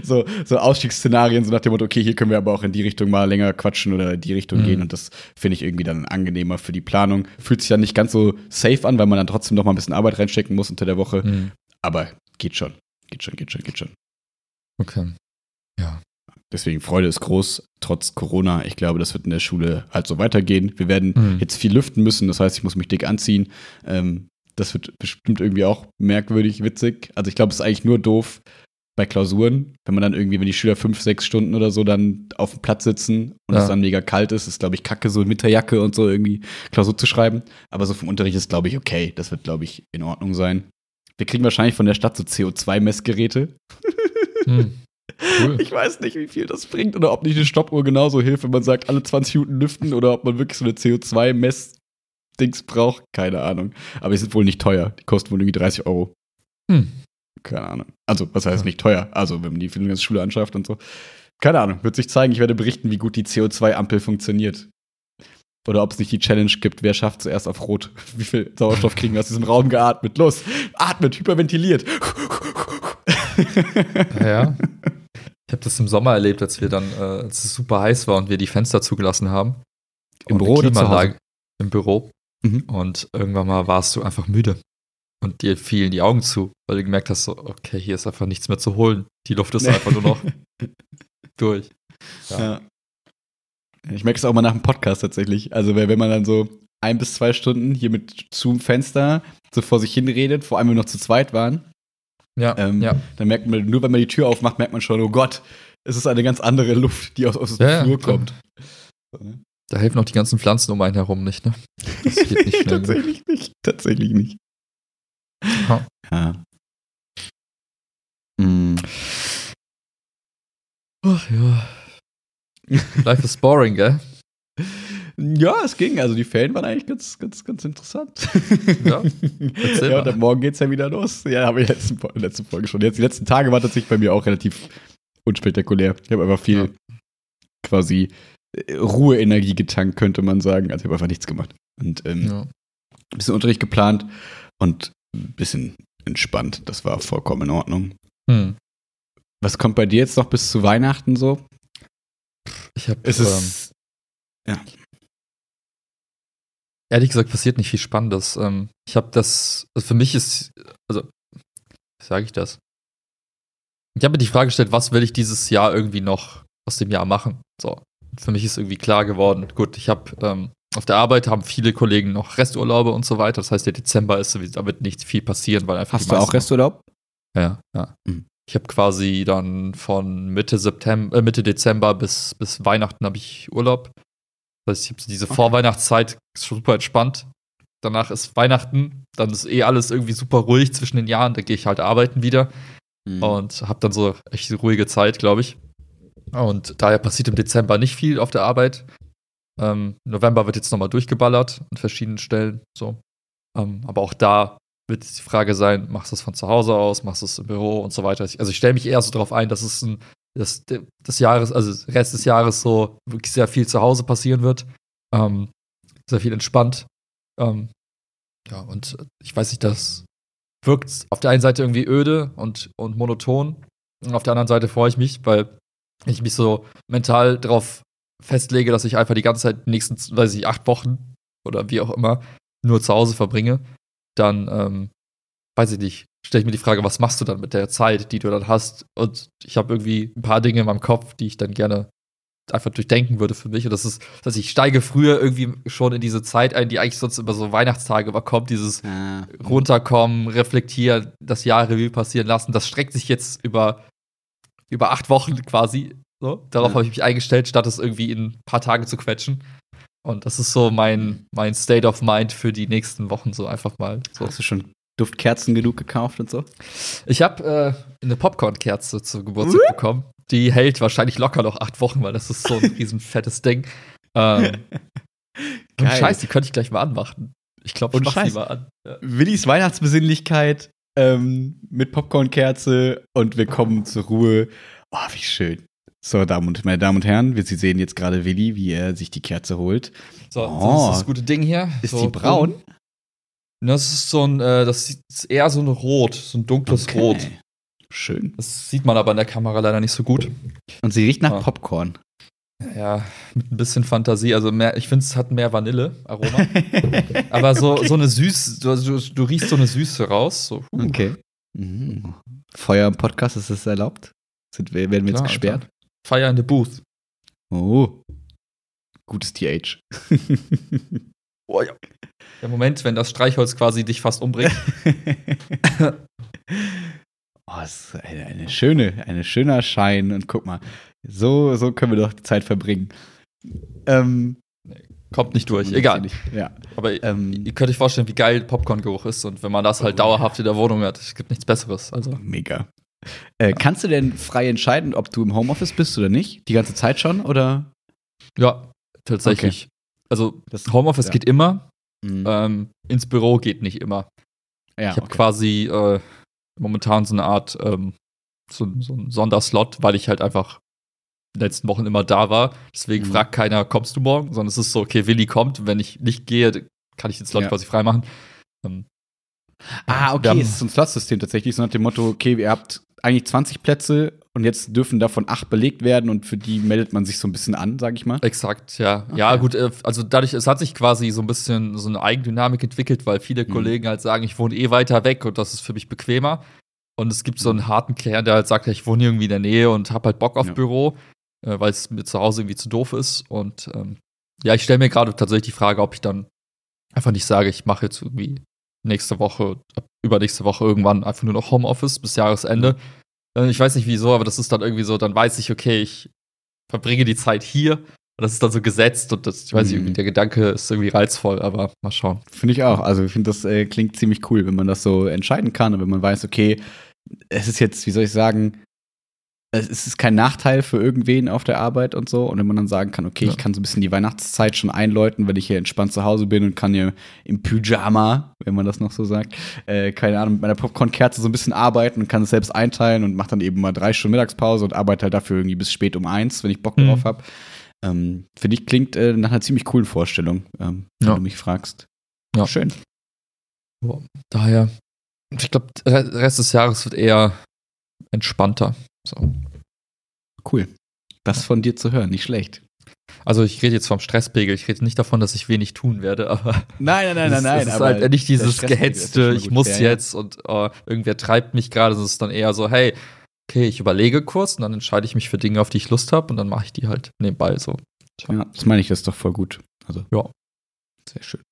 so, so Ausstiegsszenarien, so nach dem Motto, okay, hier können wir aber auch in die Richtung mal länger quatschen oder in die Richtung mhm. gehen und das finde ich irgendwie dann angenehmer für die Planung. Fühlt sich dann nicht ganz so safe an, weil man dann trotzdem noch mal ein bisschen Arbeit reinstecken muss unter der Woche. Mhm. Aber geht schon. Geht schon, geht schon, geht schon. Okay. Ja. deswegen Freude ist groß, trotz Corona. Ich glaube, das wird in der Schule halt so weitergehen. Wir werden mhm. jetzt viel lüften müssen, das heißt, ich muss mich dick anziehen. Ähm, das wird bestimmt irgendwie auch merkwürdig, witzig. Also ich glaube, es ist eigentlich nur doof bei Klausuren, wenn man dann irgendwie, wenn die Schüler fünf, sechs Stunden oder so dann auf dem Platz sitzen und ja. es dann mega kalt ist, ist, glaube ich, kacke, so mit der Jacke und so irgendwie Klausur zu schreiben. Aber so vom Unterricht ist, glaube ich, okay. Das wird, glaube ich, in Ordnung sein. Wir kriegen wahrscheinlich von der Stadt so CO2-Messgeräte. Hm. Cool. Ich weiß nicht, wie viel das bringt oder ob nicht eine Stoppuhr genauso hilft, wenn man sagt, alle 20 Minuten lüften oder ob man wirklich so eine CO2-Mess-Dings braucht. Keine Ahnung. Aber es ist wohl nicht teuer. Die kosten wohl irgendwie 30 Euro. Hm. Keine Ahnung. Also, was heißt nicht teuer? Also, wenn man die für die ganze Schule anschafft und so. Keine Ahnung. Wird sich zeigen. Ich werde berichten, wie gut die CO2-Ampel funktioniert. Oder ob es nicht die Challenge gibt, wer schafft zuerst auf Rot. Wie viel Sauerstoff kriegen wir aus diesem Raum geatmet? Los, atmet, hyperventiliert. Ja. Ich habe das im Sommer erlebt, als wir dann, äh, als es super heiß war und wir die Fenster zugelassen haben. Im Büro oder zu Hause? Im Büro. Mhm. Und irgendwann mal warst du einfach müde. Und dir fielen die Augen zu, weil du gemerkt hast, so, okay, hier ist einfach nichts mehr zu holen. Die Luft ist einfach nur noch durch. Ja. ja. Ich merke es auch mal nach dem Podcast tatsächlich. Also, wenn man dann so ein bis zwei Stunden hier mit zum Fenster so vor sich hin redet, vor allem wenn wir noch zu zweit waren, ja, ähm, ja. dann merkt man, nur wenn man die Tür aufmacht, merkt man schon, oh Gott, es ist eine ganz andere Luft, die aus, aus dem ja, Flur kommt. Ne? Da helfen auch die ganzen Pflanzen um einen herum nicht, ne? Das geht nicht schnell. Tatsächlich nicht. Tatsächlich nicht. Ha. Ja. Mm. Ach ja. Life is boring, gell? Ja, es ging. Also die Ferien waren eigentlich ganz, ganz, ganz interessant. Ja, ja und dann morgen geht's ja wieder los. Ja, habe ich letzten, letzte Folge schon. Jetzt die letzten Tage waren tatsächlich bei mir auch relativ unspektakulär. Ich habe einfach viel ja. quasi Ruheenergie getankt, könnte man sagen. Also ich habe einfach nichts gemacht. Und ähm, ja. ein bisschen Unterricht geplant und ein bisschen entspannt. Das war vollkommen in Ordnung. Hm. Was kommt bei dir jetzt noch bis zu Weihnachten so? Ich habe. Es ist. Ähm, ja. Ehrlich gesagt passiert nicht viel Spannendes. Ähm, ich habe das. Also für mich ist. Also, wie sage ich das? Ich habe mir die Frage gestellt, was will ich dieses Jahr irgendwie noch aus dem Jahr machen? So. Für mich ist irgendwie klar geworden. Gut, ich habe ähm, auf der Arbeit haben viele Kollegen noch Resturlaube und so weiter. Das heißt, der Dezember ist sowieso, da wird nicht viel passieren, weil einfach. Hast du auch Resturlaub? Ja, ja. Mhm. Ich habe quasi dann von Mitte September, äh, Mitte Dezember bis, bis Weihnachten habe ich Urlaub. Das heißt, ich habe diese okay. Vorweihnachtszeit super entspannt. Danach ist Weihnachten, dann ist eh alles irgendwie super ruhig zwischen den Jahren. Da gehe ich halt arbeiten wieder mhm. und habe dann so echt ruhige Zeit, glaube ich. Und daher passiert im Dezember nicht viel auf der Arbeit. Ähm, November wird jetzt nochmal durchgeballert an verschiedenen Stellen. So. Ähm, aber auch da wird die Frage sein, machst du es von zu Hause aus, machst du es im Büro und so weiter. Also ich stelle mich eher so darauf ein, dass es ein, dass das Jahres, also Rest des Jahres so wirklich sehr viel zu Hause passieren wird. Ähm, sehr viel entspannt. Ähm, ja, und ich weiß nicht, das wirkt auf der einen Seite irgendwie öde und, und monoton. Und auf der anderen Seite freue ich mich, weil ich mich so mental darauf festlege, dass ich einfach die ganze Zeit die nächsten, weiß ich, acht Wochen oder wie auch immer nur zu Hause verbringe dann, ähm, weiß ich nicht, stelle ich mir die Frage, was machst du dann mit der Zeit, die du dann hast? Und ich habe irgendwie ein paar Dinge in meinem Kopf, die ich dann gerne einfach durchdenken würde für mich. Und das ist, dass ich steige früher irgendwie schon in diese Zeit ein, die eigentlich sonst über so Weihnachtstage überkommt, dieses ah. runterkommen, reflektieren, das Jahrrevue passieren lassen. Das streckt sich jetzt über, über acht Wochen quasi. So. Darauf ja. habe ich mich eingestellt, statt es irgendwie in ein paar Tage zu quetschen. Und das ist so mein, mein State of Mind für die nächsten Wochen, so einfach mal. So. Hast du schon Duftkerzen genug gekauft und so? Ich habe äh, eine Popcorn-Kerze zu Geburtstag bekommen. Die hält wahrscheinlich locker noch acht Wochen, weil das ist so ein riesen fettes Ding. Ähm, und Scheiß, die könnte ich gleich mal anmachen. Ich glaube, ich mach die mal an. Ja. Willis Weihnachtsbesinnlichkeit ähm, mit Popcorn-Kerze und wir kommen zur Ruhe. Oh, wie schön. So, Damen und, meine Damen und Herren, wir Sie sehen jetzt gerade Willi, wie er sich die Kerze holt. So, oh. das ist das gute Ding hier. Ist so, die braun? Das ist so ein, äh, das ist eher so ein Rot, so ein dunkles okay. Rot. Schön. Das sieht man aber in der Kamera leider nicht so gut. Und sie riecht nach ah. Popcorn. Ja, mit ein bisschen Fantasie. Also mehr, ich finde, es hat mehr Vanille-Aroma. aber so, so eine Süße, du, du, du, riechst so eine Süße raus. So, uh. Okay. Mhm. Feuer im Podcast, ist das erlaubt? Sind, werden wir jetzt gesperrt? Alter. Fire in the Booth. Oh. Gutes TH. Oh ja. Der Moment, wenn das Streichholz quasi dich fast umbringt. oh, das ist eine, eine schöne, ein schöner Schein. Und guck mal, so, so können wir doch die Zeit verbringen. Ähm, Kommt nicht durch, egal. Nicht, ja. Aber ähm, ihr könnt euch vorstellen, wie geil Popcorn-Geruch ist. Und wenn man das halt oh, dauerhaft in der Wohnung hat, es gibt nichts Besseres. Also. Mega. Äh, kannst du denn frei entscheiden, ob du im Homeoffice bist oder nicht? Die ganze Zeit schon, oder? Ja, tatsächlich. Okay. Also das, Homeoffice ja. geht immer. Mhm. Ähm, ins Büro geht nicht immer. Ja, ich habe okay. quasi äh, momentan so eine Art ähm, so, so einen Sonderslot, weil ich halt einfach letzten Wochen immer da war. Deswegen mhm. fragt keiner, kommst du morgen? Sondern es ist so, okay, Willi kommt. Wenn ich nicht gehe, kann ich den Slot ja. quasi freimachen. Ähm, ah, okay, es ist so ein Slot-System tatsächlich, so nach dem Motto, okay, ihr habt eigentlich 20 Plätze und jetzt dürfen davon acht belegt werden und für die meldet man sich so ein bisschen an, sag ich mal. Exakt, ja. Okay. Ja, gut, äh, also dadurch, es hat sich quasi so ein bisschen so eine Eigendynamik entwickelt, weil viele mhm. Kollegen halt sagen, ich wohne eh weiter weg und das ist für mich bequemer. Und es gibt so einen harten Kern, der halt sagt, ich wohne irgendwie in der Nähe und hab halt Bock auf ja. Büro äh, weil es mir zu Hause irgendwie zu doof ist. Und ähm, ja, ich stelle mir gerade tatsächlich die Frage, ob ich dann einfach nicht sage, ich mache jetzt irgendwie nächste Woche, übernächste Woche irgendwann einfach nur noch Homeoffice bis Jahresende. Äh, ich weiß nicht wieso, aber das ist dann irgendwie so, dann weiß ich, okay, ich verbringe die Zeit hier. Und das ist dann so gesetzt und das, ich weiß nicht, mhm. der Gedanke ist irgendwie reizvoll, aber mal schauen. Finde ich auch. Also ich finde, das äh, klingt ziemlich cool, wenn man das so entscheiden kann und wenn man weiß, okay, es ist jetzt, wie soll ich sagen, es ist kein Nachteil für irgendwen auf der Arbeit und so. Und wenn man dann sagen kann, okay, ja. ich kann so ein bisschen die Weihnachtszeit schon einläuten, wenn ich hier entspannt zu Hause bin und kann hier im Pyjama, wenn man das noch so sagt, äh, keine Ahnung, mit meiner Popcorn-Kerze so ein bisschen arbeiten und kann es selbst einteilen und mache dann eben mal drei Stunden Mittagspause und arbeite halt dafür irgendwie bis spät um eins, wenn ich Bock mhm. drauf habe. Ähm, Finde ich, klingt äh, nach einer ziemlich coolen Vorstellung, ähm, wenn ja. du mich fragst. Ja. Schön. Daher, ich glaube, der Rest des Jahres wird eher entspannter. So. Cool. Das von dir zu hören, nicht schlecht. Also ich rede jetzt vom Stresspegel, ich rede nicht davon, dass ich wenig tun werde, aber nein, nein, nein, nein, nein. Es ist halt nicht dieses gehetzte, ich muss fair, jetzt und oh, irgendwer treibt mich gerade. Es ist dann eher so, hey, okay, ich überlege kurz und dann entscheide ich mich für Dinge, auf die ich Lust habe und dann mache ich die halt nebenbei so. Ja, das meine ich, das ist doch voll gut. Also ja, sehr schön.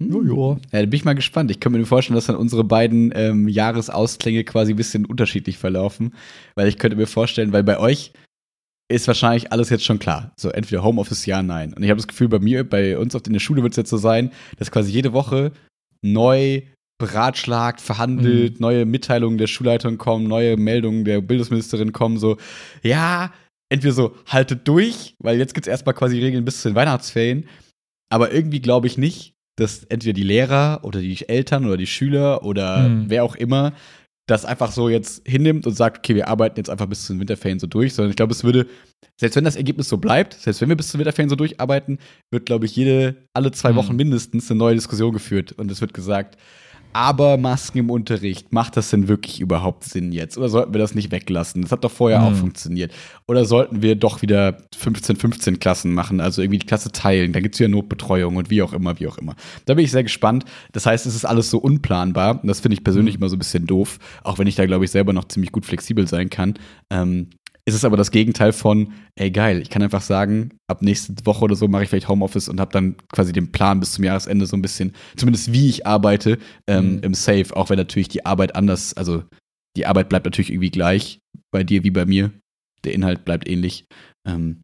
Jojo. Hm. Ja, da bin ich mal gespannt. Ich kann mir vorstellen, dass dann unsere beiden ähm, Jahresausklinge quasi ein bisschen unterschiedlich verlaufen. Weil ich könnte mir vorstellen, weil bei euch ist wahrscheinlich alles jetzt schon klar. So, entweder Homeoffice, ja, nein. Und ich habe das Gefühl, bei mir, bei uns in der Schule wird es jetzt so sein, dass quasi jede Woche neu beratschlagt, verhandelt, mhm. neue Mitteilungen der Schulleitung kommen, neue Meldungen der Bildungsministerin kommen, so, ja, entweder so, haltet durch, weil jetzt gibt es erstmal quasi Regeln bis zu den Weihnachtsferien. Aber irgendwie glaube ich nicht, dass entweder die Lehrer oder die Eltern oder die Schüler oder mhm. wer auch immer das einfach so jetzt hinnimmt und sagt, okay, wir arbeiten jetzt einfach bis zu den Winterferien so durch, sondern ich glaube, es würde, selbst wenn das Ergebnis so bleibt, selbst wenn wir bis zu den Winterferien so durcharbeiten, wird, glaube ich, jede, alle zwei mhm. Wochen mindestens eine neue Diskussion geführt und es wird gesagt, aber Masken im Unterricht, macht das denn wirklich überhaupt Sinn jetzt? Oder sollten wir das nicht weglassen? Das hat doch vorher mhm. auch funktioniert. Oder sollten wir doch wieder 15, 15 Klassen machen, also irgendwie die Klasse teilen? Da gibt es ja Notbetreuung und wie auch immer, wie auch immer. Da bin ich sehr gespannt. Das heißt, es ist alles so unplanbar. Und das finde ich persönlich mhm. immer so ein bisschen doof, auch wenn ich da, glaube ich, selber noch ziemlich gut flexibel sein kann. Ähm, ist es aber das Gegenteil von, ey geil, ich kann einfach sagen, ab nächste Woche oder so mache ich vielleicht Homeoffice und habe dann quasi den Plan bis zum Jahresende so ein bisschen, zumindest wie ich arbeite, ähm, mhm. im Safe, auch wenn natürlich die Arbeit anders, also die Arbeit bleibt natürlich irgendwie gleich bei dir wie bei mir. Der Inhalt bleibt ähnlich. Ähm,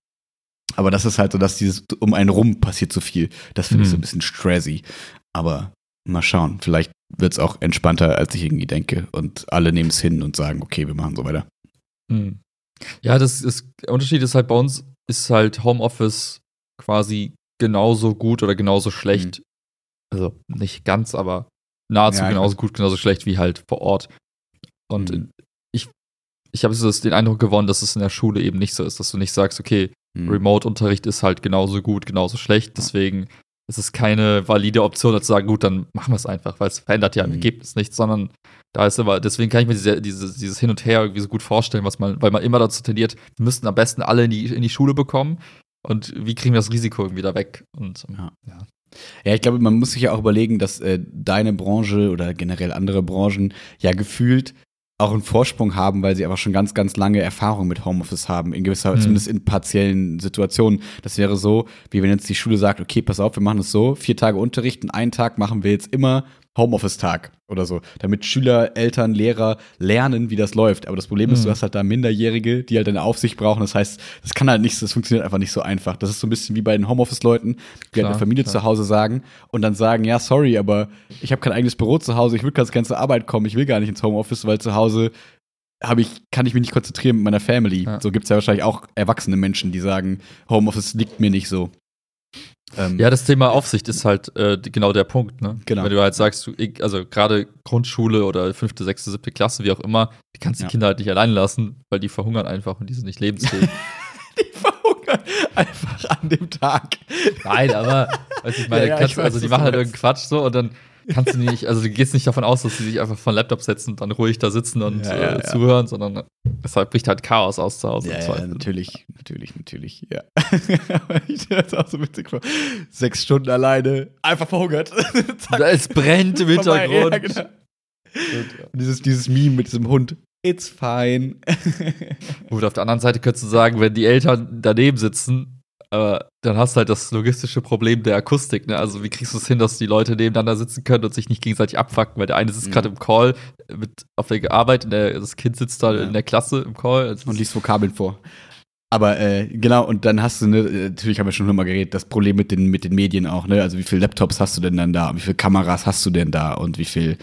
aber das ist halt so, dass dieses um einen rum passiert so viel. Das finde mhm. ich so ein bisschen stressy. Aber mal schauen, vielleicht wird es auch entspannter, als ich irgendwie denke. Und alle nehmen es hin und sagen, okay, wir machen so weiter. Mhm. Ja, das ist, der Unterschied ist halt bei uns, ist halt Homeoffice quasi genauso gut oder genauso schlecht. Mhm. Also nicht ganz, aber nahezu ja, genauso gut, genauso schlecht wie halt vor Ort. Und mhm. ich, ich habe so den Eindruck gewonnen, dass es in der Schule eben nicht so ist, dass du nicht sagst, okay, mhm. Remote-Unterricht ist halt genauso gut, genauso schlecht, deswegen ist es keine valide Option, zu sagen, gut, dann machen wir es einfach, weil es verändert ja im mhm. Ergebnis nichts, sondern da ist immer, deswegen kann ich mir diese, diese, dieses Hin und Her irgendwie so gut vorstellen, was man, weil man immer dazu tendiert, wir müssten am besten alle in die, in die Schule bekommen und wie kriegen wir das Risiko irgendwie da weg? Und ja. ja. Ja, ich glaube, man muss sich ja auch überlegen, dass äh, deine Branche oder generell andere Branchen ja gefühlt auch einen Vorsprung haben, weil sie aber schon ganz, ganz lange Erfahrung mit Homeoffice haben, in gewisser, Mhm. zumindest in partiellen Situationen. Das wäre so, wie wenn jetzt die Schule sagt, okay, pass auf, wir machen es so, vier Tage Unterricht und einen Tag machen wir jetzt immer Homeoffice-Tag oder so, damit Schüler, Eltern, Lehrer lernen, wie das läuft. Aber das Problem ist, Mhm. du hast halt da Minderjährige, die halt eine Aufsicht brauchen. Das heißt, das kann halt nicht, das funktioniert einfach nicht so einfach. Das ist so ein bisschen wie bei den Homeoffice-Leuten, die halt Klar, eine Familie klar. zu Hause sagen und dann sagen, ja, sorry, aber ich habe kein eigenes Büro zu Hause, ich will ganz gerne zur Arbeit kommen, ich will gar nicht ins Homeoffice, weil zu Hause habe ich, kann ich mich nicht konzentrieren mit meiner Family. Ja. So gibt es ja wahrscheinlich auch erwachsene Menschen, die sagen, Homeoffice liegt mir nicht so. Ähm, Ja, das Thema Aufsicht ist halt äh, genau der Punkt, ne? Genau. Wenn du halt sagst, du, also gerade Grundschule oder fünfte, sechste, siebte Klasse, wie auch immer, die kannst die Ja. Kinder halt nicht allein lassen, weil die verhungern einfach und die sind nicht lebensfähig. die verhungern einfach an dem Tag. Nein, aber, du, ich meine, Ja, ja, kannst, ich weiß, also die machen halt irgendeinen Quatsch so und dann kannst du nicht, also du gehst nicht davon aus, dass sie sich einfach vor den Laptop setzen und dann ruhig da sitzen und Ja, ja, äh, ja. zuhören, sondern deshalb bricht halt Chaos aus zu Hause. Ja, natürlich, natürlich, natürlich, ja. Ich das auch so witzig vor. Sechs Stunden alleine, einfach verhungert. Es brennt im vorbei. Hintergrund. Ja, genau. Und dieses, dieses Meme mit diesem Hund. It's fine. Gut, auf der anderen Seite könntest du sagen, wenn die Eltern daneben sitzen, äh, dann hast du halt das logistische Problem der Akustik. Ne? Also wie kriegst du es hin, dass die Leute nebeneinander sitzen können und sich nicht gegenseitig abfacken? Weil der eine sitzt Mhm. gerade im Call mit auf der Arbeit, der, das Kind sitzt da Ja. in der Klasse im Call. Also und liest Vokabeln vor. Aber äh, genau, und dann hast du, ne, äh, natürlich haben wir schon immer geredet, das Problem mit den, mit den Medien auch, ne? Also wie viele Laptops hast du denn dann da? Wie viele Kameras hast du denn da? Und wie viel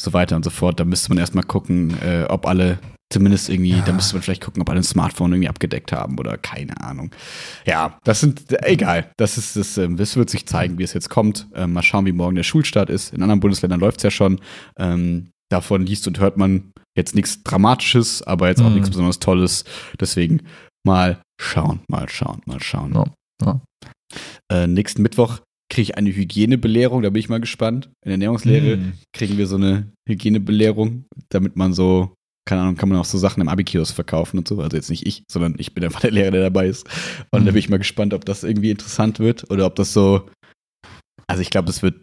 so weiter und so fort. Da müsste man erstmal gucken, äh, ob alle zumindest irgendwie, Ja. da müsste man vielleicht gucken, ob alle ein Smartphone irgendwie abgedeckt haben oder keine Ahnung. Ja, das sind, egal. Das ist, das, ähm, das wird sich zeigen, wie es jetzt kommt. Ähm, mal schauen, wie morgen der Schulstart ist. In anderen Bundesländern läuft es ja schon. Ähm, davon liest und hört man jetzt nichts Dramatisches, aber jetzt auch Mhm. nichts besonders Tolles. Deswegen mal schauen, mal schauen, mal schauen. Ja, ja. Äh, nächsten Mittwoch kriege ich eine Hygienebelehrung, da bin ich mal gespannt. In der Ernährungslehre Hm. kriegen wir so eine Hygienebelehrung, damit man so, keine Ahnung, kann man auch so Sachen im Abikiosk verkaufen und so. Also jetzt nicht ich, sondern ich bin einfach der Lehrer, der dabei ist. Und da Mhm. bin ich mal gespannt, ob das irgendwie interessant wird oder ob das so. Also ich glaube, das wird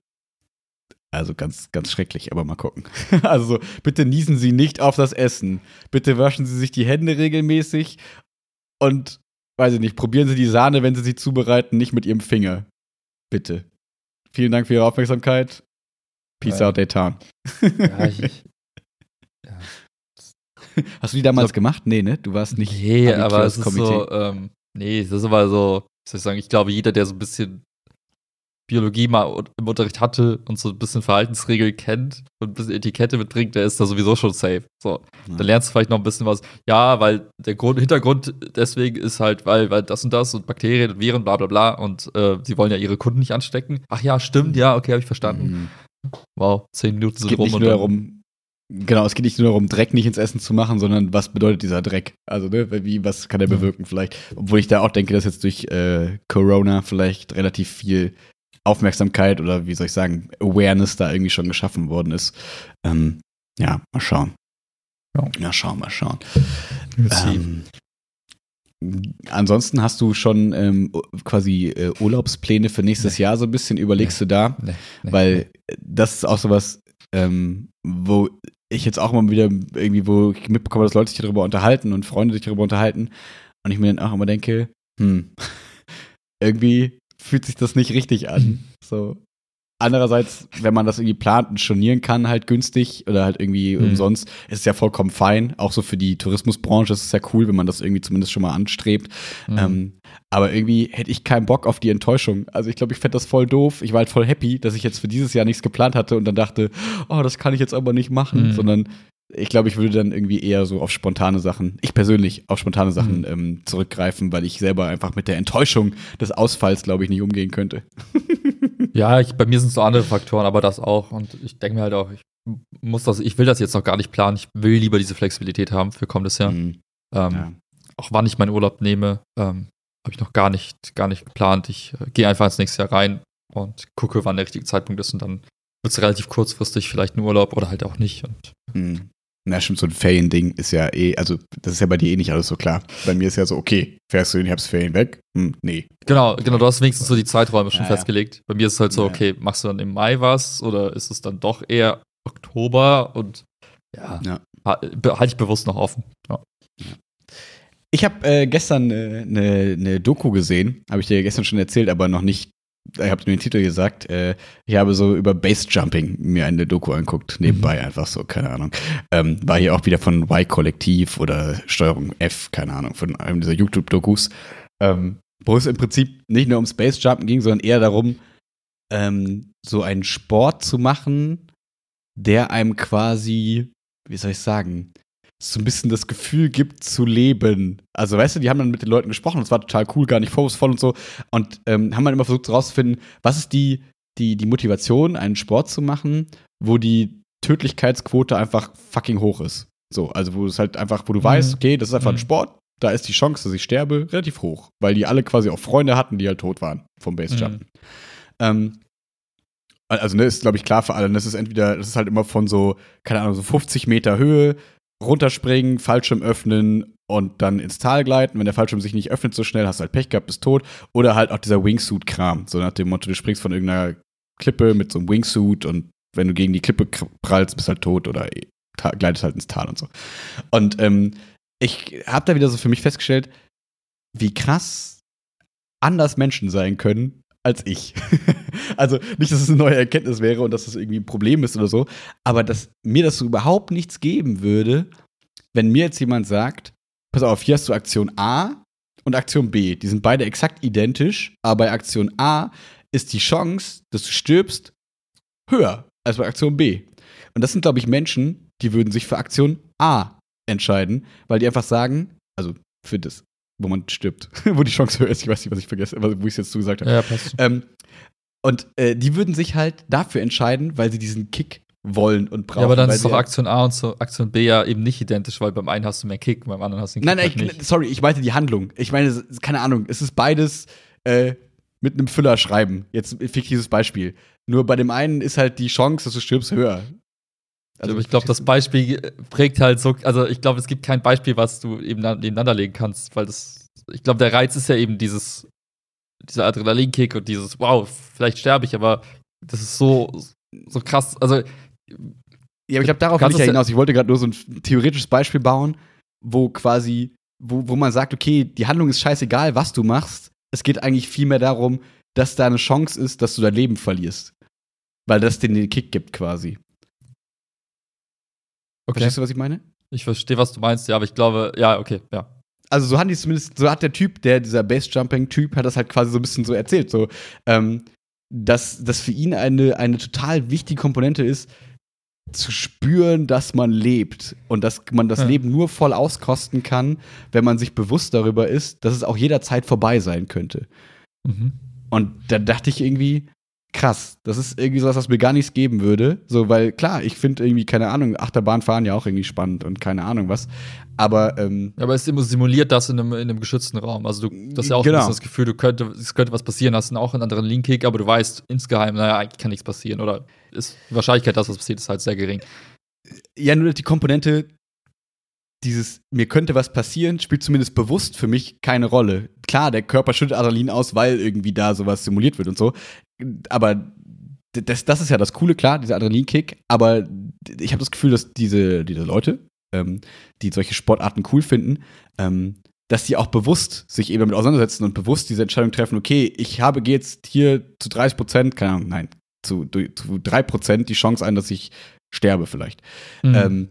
also ganz, ganz schrecklich, aber mal gucken. Also so, bitte niesen Sie nicht auf das Essen. Bitte waschen Sie sich die Hände regelmäßig und weiß ich nicht, probieren Sie die Sahne, wenn Sie sie zubereiten, nicht mit Ihrem Finger. Bitte. Vielen Dank für Ihre Aufmerksamkeit. Peace Ja. out, Dayton. Ja, ich. Hast du die damals Ich gemacht? Nee, ne? Du warst nicht. Nee, aber es ist so, ähm, nee, das ist aber so, wie soll ich sagen, ich glaube, jeder, der so ein bisschen Biologie mal im Unterricht hatte und so ein bisschen Verhaltensregeln kennt und ein bisschen Etikette mitbringt, der ist da sowieso schon safe. So, Ja. dann lernst du vielleicht noch ein bisschen was. Ja, weil der Grund, Hintergrund deswegen ist halt, weil, weil das und das und Bakterien und Viren, bla bla bla und äh, sie wollen ja ihre Kunden nicht anstecken. Ach ja, stimmt, ja, okay, habe ich verstanden. Mhm. Wow, zehn Minuten sind geht rum nicht und nur darum, genau, es geht nicht nur darum, Dreck nicht ins Essen zu machen, sondern was bedeutet dieser Dreck? Also, ne, wie, was kann er bewirken vielleicht? Obwohl ich da auch denke, dass jetzt durch äh, Corona vielleicht relativ viel Aufmerksamkeit oder wie soll ich sagen, Awareness da irgendwie schon geschaffen worden ist. Ähm, ja, mal schauen. Ja. Mal schauen, mal schauen. Ähm, ansonsten hast du schon ähm, quasi äh, Urlaubspläne für nächstes Jahr so ein bisschen, überlegst du da? Nee, nee, Weil das ist auch sowas, ähm, wo ich jetzt auch immer wieder irgendwie, wo ich mitbekomme, dass Leute sich darüber unterhalten und Freunde sich darüber unterhalten und ich mir dann auch immer denke, hm, irgendwie fühlt sich das nicht richtig an. So. Andererseits, wenn man das irgendwie plant und stornieren kann, halt günstig oder halt irgendwie Mhm. umsonst, ist es ja vollkommen fein. Auch so für die Tourismusbranche ist es ja cool, wenn man das irgendwie zumindest schon mal anstrebt. Mhm. Ähm, aber irgendwie hätte ich keinen Bock auf die Enttäuschung. Also ich glaube, ich fände das voll doof. Ich war halt voll happy, dass ich jetzt für dieses Jahr nichts geplant hatte und dann dachte, oh, das kann ich jetzt aber nicht machen, Mhm. sondern ich glaube, ich würde dann irgendwie eher so auf spontane Sachen, ich persönlich auf spontane Sachen Mhm. ähm, zurückgreifen, weil ich selber einfach mit der Enttäuschung des Ausfalls, glaube ich, nicht umgehen könnte. Ja, ich, bei mir sind es so andere Faktoren, aber das auch. Und ich denke mir halt auch, ich muss das, ich will das jetzt noch gar nicht planen. Ich will lieber diese Flexibilität haben für kommendes Jahr. Mhm. Ähm, Ja. Auch wann ich meinen Urlaub nehme, ähm, habe ich noch gar nicht, gar nicht geplant. Ich äh, gehe einfach ins nächste Jahr rein und gucke, wann der richtige Zeitpunkt ist und dann wird es relativ kurzfristig vielleicht ein Urlaub oder halt auch nicht. Und Mhm. Na, stimmt, so ein Ferien-Ding ist ja eh, also das ist ja bei dir eh nicht alles so klar. Bei mir ist ja so, okay, fährst du den Herbstferien weg? Hm, nee. genau, genau, du hast wenigstens so die Zeiträume schon Ja, ja. festgelegt. Bei mir ist es halt so, okay, machst du dann im Mai was oder ist es dann doch eher Oktober und ja, Ja. halte ich bewusst noch offen. Ja. Ich habe äh, gestern eine äh, ne, ne Doku gesehen, habe ich dir gestern schon erzählt, aber noch nicht ich habe nur den Titel gesagt, äh, ich habe so über Bassjumping mir eine Doku anguckt, nebenbei mhm. einfach so, keine Ahnung. Ähm, war hier auch wieder von Y-Kollektiv oder Steuerung F, keine Ahnung, von einem dieser YouTube-Dokus, ähm, wo es im Prinzip nicht nur um Spacejumpen ging, sondern eher darum, ähm, so einen Sport zu machen, der einem quasi, wie soll ich sagen, so ein bisschen das Gefühl gibt zu leben. Also, weißt du, die haben dann mit den Leuten gesprochen es war total cool, gar nicht vorwurfsvoll und so. Und ähm, haben dann immer versucht herauszufinden, was ist die, die, die Motivation, einen Sport zu machen, wo die Tödlichkeitsquote einfach fucking hoch ist. So, also wo es halt einfach, wo du mhm. weißt, okay, das ist einfach mhm. ein Sport, da ist die Chance, dass ich sterbe, relativ hoch, weil die alle quasi auch Freunde hatten, die halt tot waren vom Basejumpen. Mhm. Ähm, also, ne, ist, glaube ich, klar für alle. Das ist entweder, das ist halt immer von so, keine Ahnung, so 50 Meter Höhe runterspringen, Fallschirm öffnen und dann ins Tal gleiten. Wenn der Fallschirm sich nicht öffnet so schnell, hast du halt Pech gehabt, bist tot. Oder halt auch dieser Wingsuit-Kram. So nach dem Motto, du springst von irgendeiner Klippe mit so einem Wingsuit und wenn du gegen die Klippe prallst, bist halt tot oder gleitest halt ins Tal und so. Und ähm, ich habe da wieder so für mich festgestellt, wie krass anders Menschen sein können als ich. also nicht, dass es eine neue Erkenntnis wäre und dass das irgendwie ein Problem ist oder so, aber dass mir das so überhaupt nichts geben würde, wenn mir jetzt jemand sagt, pass auf, hier hast du Aktion A und Aktion B. Die sind beide exakt identisch, aber bei Aktion A ist die Chance, dass du stirbst, höher als bei Aktion B. Und das sind, glaube ich, Menschen, die würden sich für Aktion A entscheiden, weil die einfach sagen, also für das wo man stirbt, wo die Chance höher ist. Ich weiß nicht, was ich vergesse, wo ich es jetzt zugesagt habe. Ja, passt. Ähm, und äh, die würden sich halt dafür entscheiden, weil sie diesen Kick wollen und brauchen. Ja, aber dann ist doch Aktion A und so Aktion B ja eben nicht identisch, weil beim einen hast du mehr Kick, beim anderen hast du den Kick Nein, nein, halt ich, sorry, ich meinte die Handlung. Ich meine, keine Ahnung, es ist beides äh, mit einem Füller schreiben. Jetzt fiktives Beispiel. Nur bei dem einen ist halt die Chance, dass du stirbst, höher. Also ich glaube, das Beispiel prägt halt so, also ich glaube, es gibt kein Beispiel, was du eben nebeneinander legen kannst, weil das, ich glaube, der Reiz ist ja eben dieses, dieser Adrenalinkick und dieses, wow, vielleicht sterbe ich, aber das ist so, so krass, also. Ja, aber ich glaube, darauf will ich ja hinaus. Ich wollte gerade nur so ein theoretisches Beispiel bauen, wo quasi, wo, wo man sagt, okay, die Handlung ist scheißegal, was du machst. Es geht eigentlich vielmehr darum, dass da eine Chance ist, dass du dein Leben verlierst. Weil das den Kick gibt quasi. Okay. Verstehst du, was ich meine? Ich verstehe, was du meinst, ja, aber ich glaube, ja, okay, ja. Also so hat die zumindest, so hat der Typ, der, dieser Base-Jumping-Typ, hat das halt quasi so ein bisschen so erzählt, so, ähm, dass das für ihn eine, eine total wichtige Komponente ist, zu spüren, dass man lebt und dass man das ja. Leben nur voll auskosten kann, wenn man sich bewusst darüber ist, dass es auch jederzeit vorbei sein könnte. Mhm. Und da dachte ich irgendwie, krass. Das ist irgendwie sowas, was mir gar nichts geben würde. So, weil klar, ich finde irgendwie, keine Ahnung, Achterbahnfahren ja auch irgendwie spannend und keine Ahnung was. Aber, ähm, aber es simuliert das in einem, in einem geschützten Raum. Also du das ist ja auch genau. das Gefühl, du könnte, es könnte was passieren, hast auch einen anderen Link-Kick, aber du weißt insgeheim, naja, eigentlich kann nichts passieren. Oder ist die Wahrscheinlichkeit, dass was passiert, ist halt sehr gering. Ja, nur die Komponente, dieses, mir könnte was passieren, spielt zumindest bewusst für mich keine Rolle. Klar, der Körper schüttet Adrenalin aus, weil irgendwie da sowas simuliert wird und so aber das, das ist ja das Coole, klar, dieser Adrenalinkick. Aber ich habe das Gefühl, dass diese, diese Leute, ähm, die solche Sportarten cool finden, ähm, dass die auch bewusst sich eben damit auseinandersetzen und bewusst diese Entscheidung treffen, okay, ich habe jetzt hier zu 30 Prozent, keine Ahnung, nein, zu, zu 3 Prozent die Chance ein, dass ich sterbe vielleicht. Mhm. Ähm,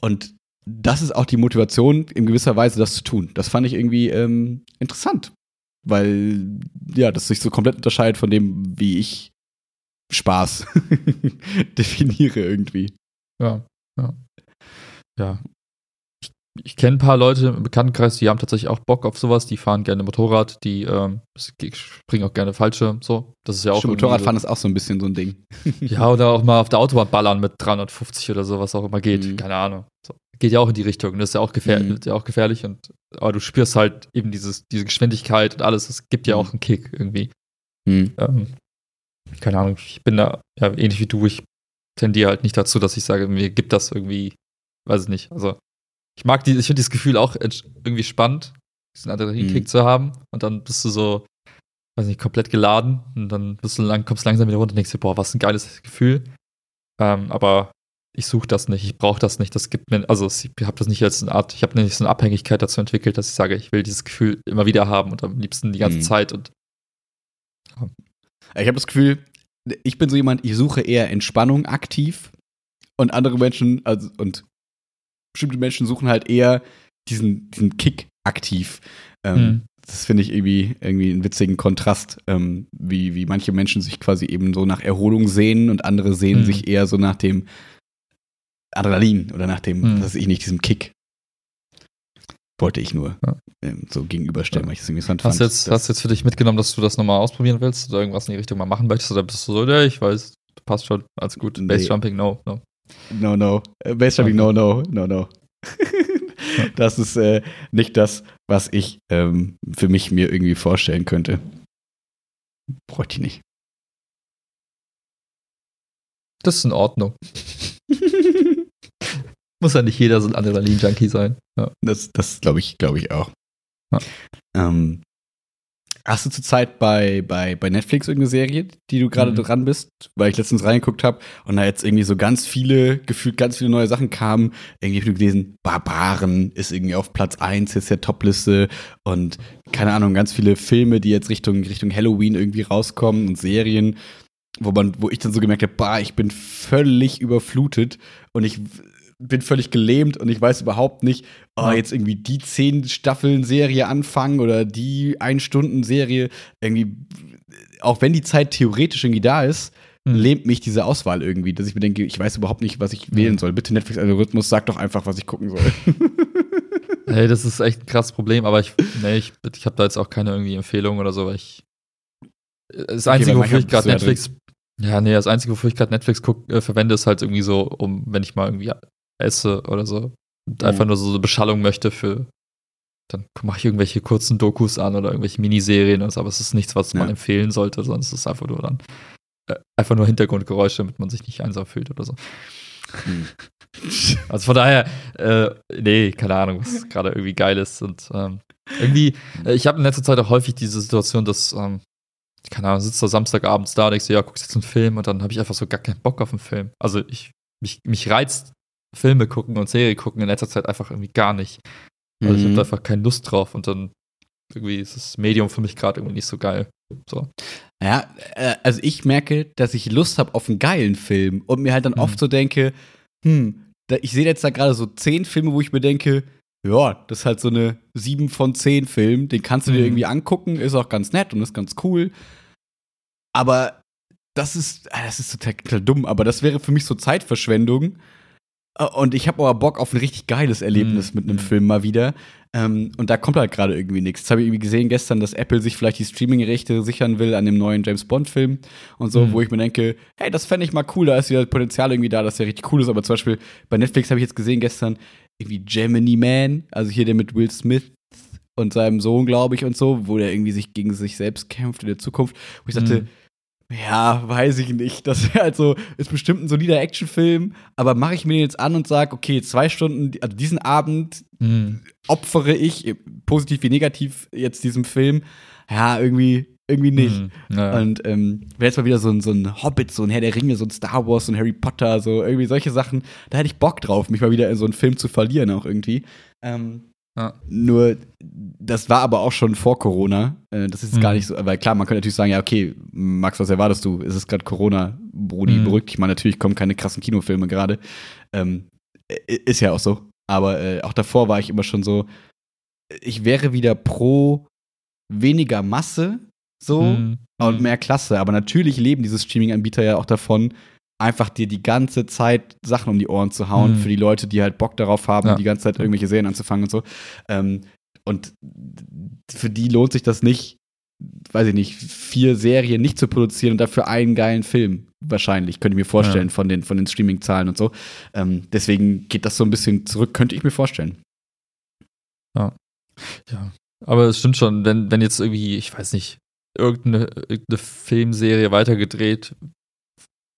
und das ist auch die Motivation, in gewisser Weise das zu tun. Das fand ich irgendwie ähm, interessant weil ja, das sich so komplett unterscheidet von dem, wie ich Spaß definiere irgendwie. Ja, ja. Ja. Ich, ich kenne ein paar Leute im Bekanntenkreis, die haben tatsächlich auch Bock auf sowas, die fahren gerne Motorrad, die ähm, springen auch gerne Fallschirm, so. Das ist ja auch. Motorradfahren ist auch so ein bisschen so ein Ding. ja, oder auch mal auf der Autobahn ballern mit 350 oder so, was auch immer geht. Mhm. Keine Ahnung. So geht ja auch in die Richtung. Das ist ja auch, gefähr mhm. ja auch gefährlich. Und, aber du spürst halt eben dieses, diese Geschwindigkeit und alles. Das gibt ja mhm. auch einen Kick irgendwie. Mhm. Ähm, keine Ahnung, ich bin da ja, ähnlich wie du. Ich tendiere halt nicht dazu, dass ich sage, mir gibt das irgendwie, weiß ich nicht. Also, ich mag die, ich finde dieses Gefühl auch irgendwie spannend, diesen Adrenalinkick mhm. zu haben. Und dann bist du so, weiß nicht, komplett geladen. Und dann bist du lang, kommst langsam wieder runter und denkst dir, boah, was ein geiles Gefühl. Ähm, aber ich suche das nicht, ich brauche das nicht, das gibt mir, also ich habe das nicht als eine Art, ich habe nicht so eine Abhängigkeit dazu entwickelt, dass ich sage, ich will dieses Gefühl immer wieder haben und am liebsten die ganze mhm. Zeit und ja. Ich habe das Gefühl, ich bin so jemand, ich suche eher Entspannung aktiv und andere Menschen, also und bestimmte Menschen suchen halt eher diesen, diesen Kick aktiv. Ähm, mhm. Das finde ich irgendwie, irgendwie einen witzigen Kontrast, ähm, wie, wie manche Menschen sich quasi eben so nach Erholung sehen und andere sehen mhm. sich eher so nach dem Adrenalin oder nach dem, mhm. was ich nicht, diesem Kick. Wollte ich nur ja. ähm, so gegenüberstellen, ja. weil ich es interessant hast fand. Jetzt, hast du jetzt für dich mitgenommen, dass du das nochmal ausprobieren willst oder irgendwas in die Richtung mal machen möchtest? Oder bist du so, ja, ich weiß, passt schon, alles gut. Nee. Jumping, no, no. No, no. Äh, Jumping, no, no, no, no. das ist äh, nicht das, was ich ähm, für mich mir irgendwie vorstellen könnte. Bräuchte ich nicht. Das ist in Ordnung. Muss ja nicht jeder so ein Adrenalin-Junkie sein. Ja. Das, das glaube ich, glaube ich auch. Ja. Ähm, hast du zurzeit bei, bei, bei Netflix irgendeine Serie, die du gerade mhm. dran bist? Weil ich letztens reingeguckt habe und da jetzt irgendwie so ganz viele, gefühlt ganz viele neue Sachen kamen. Irgendwie habe ich gelesen, Barbaren ist irgendwie auf Platz 1 jetzt der Topliste und keine Ahnung, ganz viele Filme, die jetzt Richtung, Richtung Halloween irgendwie rauskommen und Serien wo man, wo ich dann so gemerkt habe, bah, ich bin völlig überflutet und ich bin völlig gelähmt und ich weiß überhaupt nicht, oh, jetzt irgendwie die zehn Staffeln Serie anfangen oder die ein Stunden Serie irgendwie, auch wenn die Zeit theoretisch irgendwie da ist, mhm. lähmt mich diese Auswahl irgendwie, dass ich mir denke, ich weiß überhaupt nicht, was ich mhm. wählen soll. Bitte Netflix-Algorithmus, sag doch einfach, was ich gucken soll. hey, das ist echt ein krasses Problem, aber ich, nee, ich, ich habe da jetzt auch keine irgendwie Empfehlung oder so, weil ich das Einzige, okay, wofür ich gerade Netflix ja, nee, das Einzige, wofür ich gerade Netflix guck, äh, verwende, ist halt irgendwie so, um, wenn ich mal irgendwie esse oder so, und mhm. einfach nur so eine Beschallung möchte für, dann mache ich irgendwelche kurzen Dokus an oder irgendwelche Miniserien oder so, aber es ist nichts, was ja. man empfehlen sollte, sondern es ist einfach nur dann, äh, einfach nur Hintergrundgeräusche, damit man sich nicht einsam fühlt oder so. Mhm. Also von daher, äh, nee, keine Ahnung, was gerade irgendwie geil ist. Und ähm, irgendwie, äh, ich habe in letzter Zeit auch häufig diese Situation, dass ähm, keine Ahnung, sitzt da Samstagabends da und denkst so, ja, guckst jetzt einen Film und dann habe ich einfach so gar keinen Bock auf einen Film. Also ich, mich, mich reizt Filme gucken und Serie gucken in letzter Zeit einfach irgendwie gar nicht. Also mhm. ich habe einfach keine Lust drauf und dann irgendwie ist das Medium für mich gerade irgendwie nicht so geil. So. Ja, äh, also ich merke, dass ich Lust habe auf einen geilen Film und mir halt dann mhm. oft so denke, hm, da, ich sehe jetzt da gerade so zehn Filme, wo ich mir denke, ja, das ist halt so eine 7 von 10 Film, den kannst du dir mhm. irgendwie angucken, ist auch ganz nett und ist ganz cool. Aber das ist, ah, das ist total, total dumm, aber das wäre für mich so Zeitverschwendung. Und ich habe aber Bock auf ein richtig geiles Erlebnis mhm. mit einem mhm. Film mal wieder. Ähm, und da kommt halt gerade irgendwie nichts. Jetzt habe ich irgendwie gesehen gestern, dass Apple sich vielleicht die Streaming-Rechte sichern will an dem neuen James Bond-Film und so, mhm. wo ich mir denke, hey, das fände ich mal cool, da ist wieder Potenzial irgendwie da, dass der richtig cool ist. Aber zum Beispiel bei Netflix habe ich jetzt gesehen gestern, irgendwie Gemini Man, also hier der mit Will Smith und seinem Sohn, glaube ich, und so, wo der irgendwie sich gegen sich selbst kämpft in der Zukunft, wo ich dachte, mhm. Ja, weiß ich nicht. Das wäre halt so, ist bestimmt ein solider Actionfilm, aber mache ich mir den jetzt an und sage, okay, zwei Stunden, also diesen Abend mhm. opfere ich, positiv wie negativ, jetzt diesem Film. Ja, irgendwie, irgendwie nicht. Mhm, ja. Und ähm, wäre jetzt mal wieder so ein, so ein Hobbit, so ein Herr der Ringe, so ein Star Wars, so ein Harry Potter, so irgendwie solche Sachen, da hätte ich Bock drauf, mich mal wieder in so einen Film zu verlieren, auch irgendwie. Ähm, ja. Nur, das war aber auch schon vor Corona. Äh, das ist mhm. gar nicht so, weil klar, man könnte natürlich sagen, ja, okay, Max, was erwartest du? Ist es gerade Corona? Brudi, mhm. beruhigt dich mal. Natürlich kommen keine krassen Kinofilme gerade. Ähm, ist ja auch so. Aber äh, auch davor war ich immer schon so, ich wäre wieder pro weniger Masse so mhm. und mhm. mehr Klasse. Aber natürlich leben diese Streaming-Anbieter ja auch davon, einfach dir die ganze Zeit Sachen um die Ohren zu hauen mhm. für die Leute, die halt Bock darauf haben, ja. die ganze Zeit irgendwelche Serien anzufangen und so. Ähm, und für die lohnt sich das nicht, weiß ich nicht, vier Serien nicht zu produzieren und dafür einen geilen Film. Wahrscheinlich, könnte ich mir vorstellen, ja. von den, von den Streaming-Zahlen und so. Ähm, deswegen geht das so ein bisschen zurück, könnte ich mir vorstellen. Ja. Ja. Aber es stimmt schon, wenn, wenn jetzt irgendwie, ich weiß nicht, irgendeine, irgendeine Filmserie weitergedreht,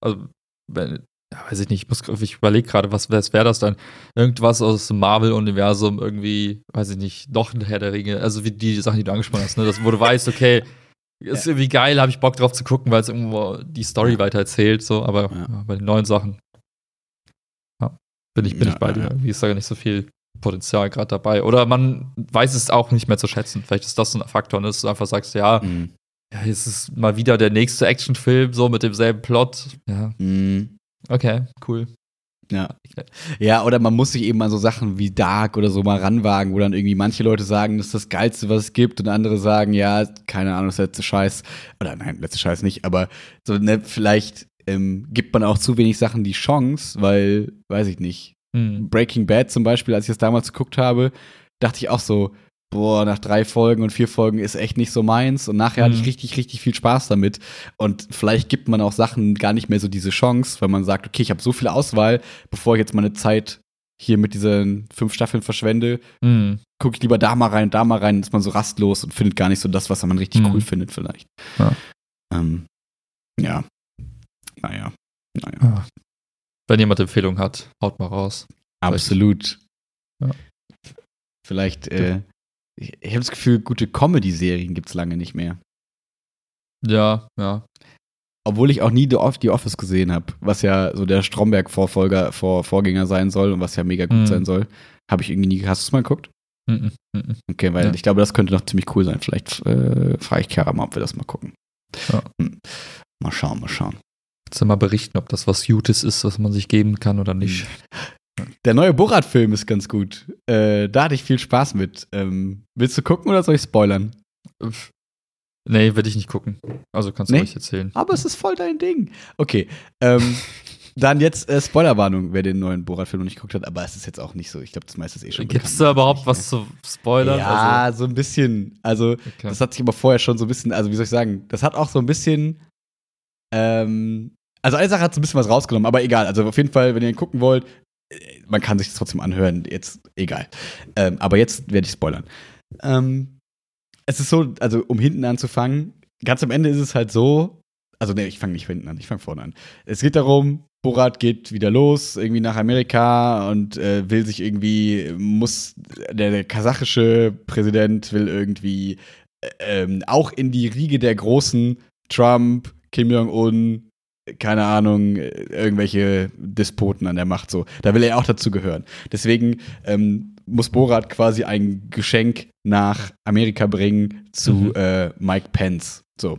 also ja, weiß ich nicht, ich, muss, ich überlege gerade, was, was wäre das dann? Irgendwas aus dem Marvel-Universum, irgendwie, weiß ich nicht, noch ein Herr der Ringe, also wie die Sachen, die du angesprochen hast, ne? Das, wo du weißt, okay, ist irgendwie geil, habe ich Bock drauf zu gucken, weil es irgendwo die Story weiter erzählt, so, aber ja. Ja, bei den neuen Sachen. Bin ich, bin Ja, ich bei ja, dir. ja. Irgendwie ist da gar nicht so viel Potenzial gerade dabei. Oder man weiß es auch nicht mehr zu schätzen. Vielleicht ist das so ein Faktor, ne, dass du einfach sagst, ja, Mhm. Ja, jetzt ist mal wieder der nächste Actionfilm, so mit demselben Plot. Ja, Mhm. okay, cool. Ja. Ja, oder man muss sich eben an so Sachen wie Dark oder so mal ranwagen, wo dann irgendwie manche Leute sagen, das ist das Geilste, was es gibt, und andere sagen, ja, keine Ahnung, das letzte Scheiß. Oder nein, letzte Scheiß nicht, aber so, ne, vielleicht ähm, gibt man auch zu wenig Sachen die Chance, weil, weiß ich nicht. Hm. Breaking Bad zum Beispiel, als ich das damals geguckt habe, dachte ich auch so, boah, nach drei Folgen und vier Folgen ist echt nicht so meins. Und nachher hatte ich Mhm. richtig, richtig viel Spaß damit. Und vielleicht gibt man auch Sachen gar nicht mehr so diese Chance, weil man sagt, okay, ich habe so viel Auswahl, bevor ich jetzt meine Zeit hier mit diesen fünf Staffeln verschwende, Hm. gucke ich lieber da mal rein, da mal rein, ist man so rastlos und findet gar nicht so das, was man richtig Mhm. cool findet, vielleicht. Ja. Ähm, ja. Naja. Naja. Ah. Wenn jemand Empfehlung hat, haut mal raus. Absolut. Ja. Vielleicht, äh, ich ich habe das Gefühl, gute Comedy-Serien gibt's lange nicht mehr. Ja, ja. Obwohl ich auch nie The, Off The Office gesehen habe, was ja so der Stromberg-Vorfolger, Vor Vorgänger sein soll und was ja mega gut Mhm. sein soll. Habe ich irgendwie nie. Hast du es mal geguckt? Mhm. Mhm. Okay, weil Ja. ich glaube, das könnte noch ziemlich cool sein. Vielleicht äh, frage ich Kara mal, ob wir das mal gucken. Ja. Hm. Mal schauen, mal schauen. Kannst du mal berichten, ob das was Gutes ist, was man sich geben kann oder nicht? Der neue Borat-Film ist ganz gut. Äh, da hatte ich viel Spaß mit. Ähm, willst du gucken oder soll ich spoilern? Nee, will ich nicht gucken. Also kannst du Nee? euch erzählen. Aber es ist voll dein Ding. Okay. Ähm, dann jetzt äh, Spoilerwarnung, wer den neuen Borat-Film noch nicht geguckt hat, aber es ist jetzt auch nicht so. Ich glaube, das meiste ist eh schon Gibt es da überhaupt was zu spoilern? Ja, so ein bisschen. Also, Also, okay. das hat sich aber vorher schon so ein bisschen, also wie soll ich sagen, das hat auch so ein bisschen, ähm, also eine Sache hat so ein bisschen was rausgenommen, aber egal. Also auf jeden Fall, wenn ihr ihn gucken wollt, man kann sich das trotzdem anhören, jetzt egal. Ähm, aber jetzt werde ich spoilern. Ähm, es ist so, also um hinten anzufangen, ganz am Ende ist es halt so, also ne, ich fange nicht hinten an, ich fange vorne an. Es geht darum, Borat geht wieder los, irgendwie nach Amerika und äh, will sich irgendwie, muss, der, der kasachische Präsident will irgendwie äh, ähm, auch in die Riege der Großen, Trump, Kim Jong-un, keine Ahnung, irgendwelche Despoten an der Macht so. Da will er auch dazu gehören. Deswegen ähm, muss Borat quasi ein Geschenk nach Amerika bringen zu Mhm. äh, Mike Pence. So.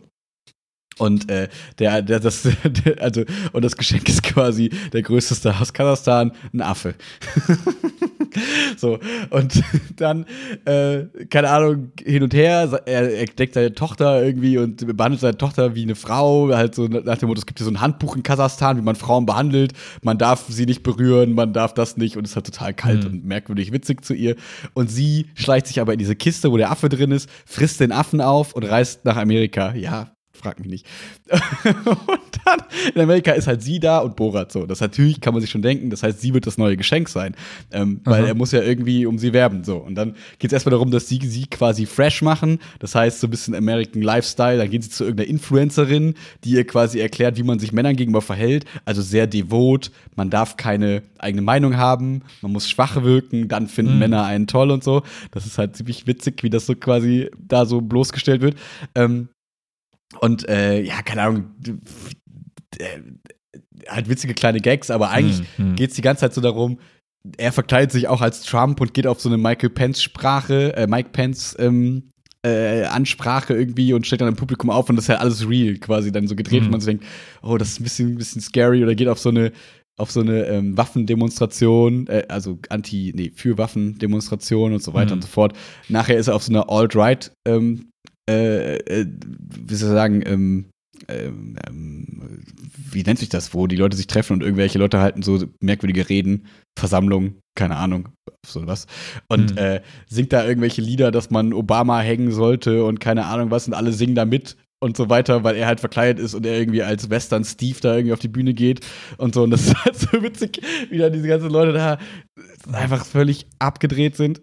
Und äh, der, der, das, der, also, und das Geschenk ist quasi der größte Star aus Kasachstan, ein Affe. so, und dann, äh, keine Ahnung, hin und her, er entdeckt seine Tochter irgendwie und behandelt seine Tochter wie eine Frau, halt so nach dem Motto, es gibt hier so ein Handbuch in Kasachstan, wie man Frauen behandelt, man darf sie nicht berühren, man darf das nicht und es ist halt total kalt Mhm. und merkwürdig witzig zu ihr. Und sie schleicht sich aber in diese Kiste, wo der Affe drin ist, frisst den Affen auf und reist nach Amerika. Ja, frag mich nicht. und dann in Amerika ist halt sie da und Borat so. Das natürlich kann man sich schon denken. Das heißt, sie wird das neue Geschenk sein, ähm, weil er muss ja irgendwie um sie werben so. Und dann geht es erstmal darum, dass sie sie quasi fresh machen. Das heißt so ein bisschen American Lifestyle. Dann gehen sie zu irgendeiner Influencerin, die ihr quasi erklärt, wie man sich Männern gegenüber verhält. Also sehr devot. Man darf keine eigene Meinung haben. Man muss schwach wirken. Dann finden Mhm. Männer einen toll und so. Das ist halt ziemlich witzig, wie das so quasi da so bloßgestellt wird. Ähm, und äh, ja, keine Ahnung, äh, halt witzige kleine Gags, aber eigentlich Hm, hm. geht es die ganze Zeit so darum, er verkleidet sich auch als Trump und geht auf so eine Michael Pence-Sprache, äh, Mike Pence ähm, äh, Ansprache irgendwie und stellt dann im Publikum auf und das ist ja alles real quasi dann so gedreht Mhm. und man so denkt, oh, das ist ein bisschen, ein bisschen scary oder geht auf so eine auf so eine ähm, Waffendemonstration, äh, also anti, nee, für Waffendemonstration und so weiter Mhm. und so fort. Nachher ist er auf so einer Alt-Right, ähm, äh, äh, wie soll ich sagen, ähm, ähm, ähm, wie nennt sich das, wo die Leute sich treffen und irgendwelche Leute halten so merkwürdige Reden, Versammlung, keine Ahnung, sowas. Und Mhm. äh, singt da irgendwelche Lieder, dass man Obama hängen sollte und keine Ahnung was und alle singen da mit und so weiter, weil er halt verkleidet ist und er irgendwie als Western Steve da irgendwie auf die Bühne geht und so. Und das ist halt so witzig, wie dann diese ganzen Leute da einfach völlig abgedreht sind.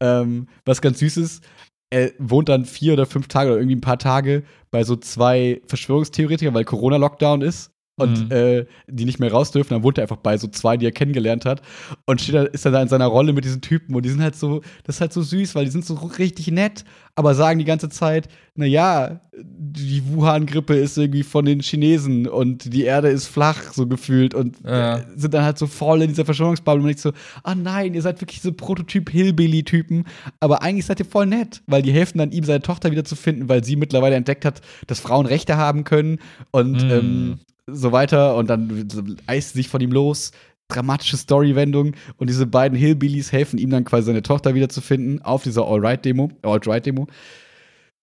Ähm, was ganz süß ist, er wohnt dann vier oder fünf Tage oder irgendwie ein paar Tage bei so zwei Verschwörungstheoretikern, weil Corona-Lockdown ist. Und Mhm. äh, die nicht mehr raus dürfen. Dann wohnt er einfach bei so zwei, die er kennengelernt hat. Und steht da, ist dann da in seiner Rolle mit diesen Typen. Und die sind halt so, das ist halt so süß, weil die sind so richtig nett, aber sagen die ganze Zeit, na ja, die Wuhan-Grippe ist irgendwie von den Chinesen und die Erde ist flach, so gefühlt. Und Ja. äh, sind dann halt so voll in dieser Verschwörungsbubble. Und ich so, ah nein, ihr seid wirklich so Prototyp-Hillbilly-Typen. Aber eigentlich seid ihr voll nett, weil die helfen dann ihm, seine Tochter wieder zu finden, weil sie mittlerweile entdeckt hat, dass Frauen Rechte haben können. Und Mm. ähm, so weiter und dann eist sie sich von ihm los. Dramatische Storywendung und diese beiden Hillbillies helfen ihm dann quasi seine Tochter wiederzufinden auf dieser All-Right-Demo, Alt-Right-Demo.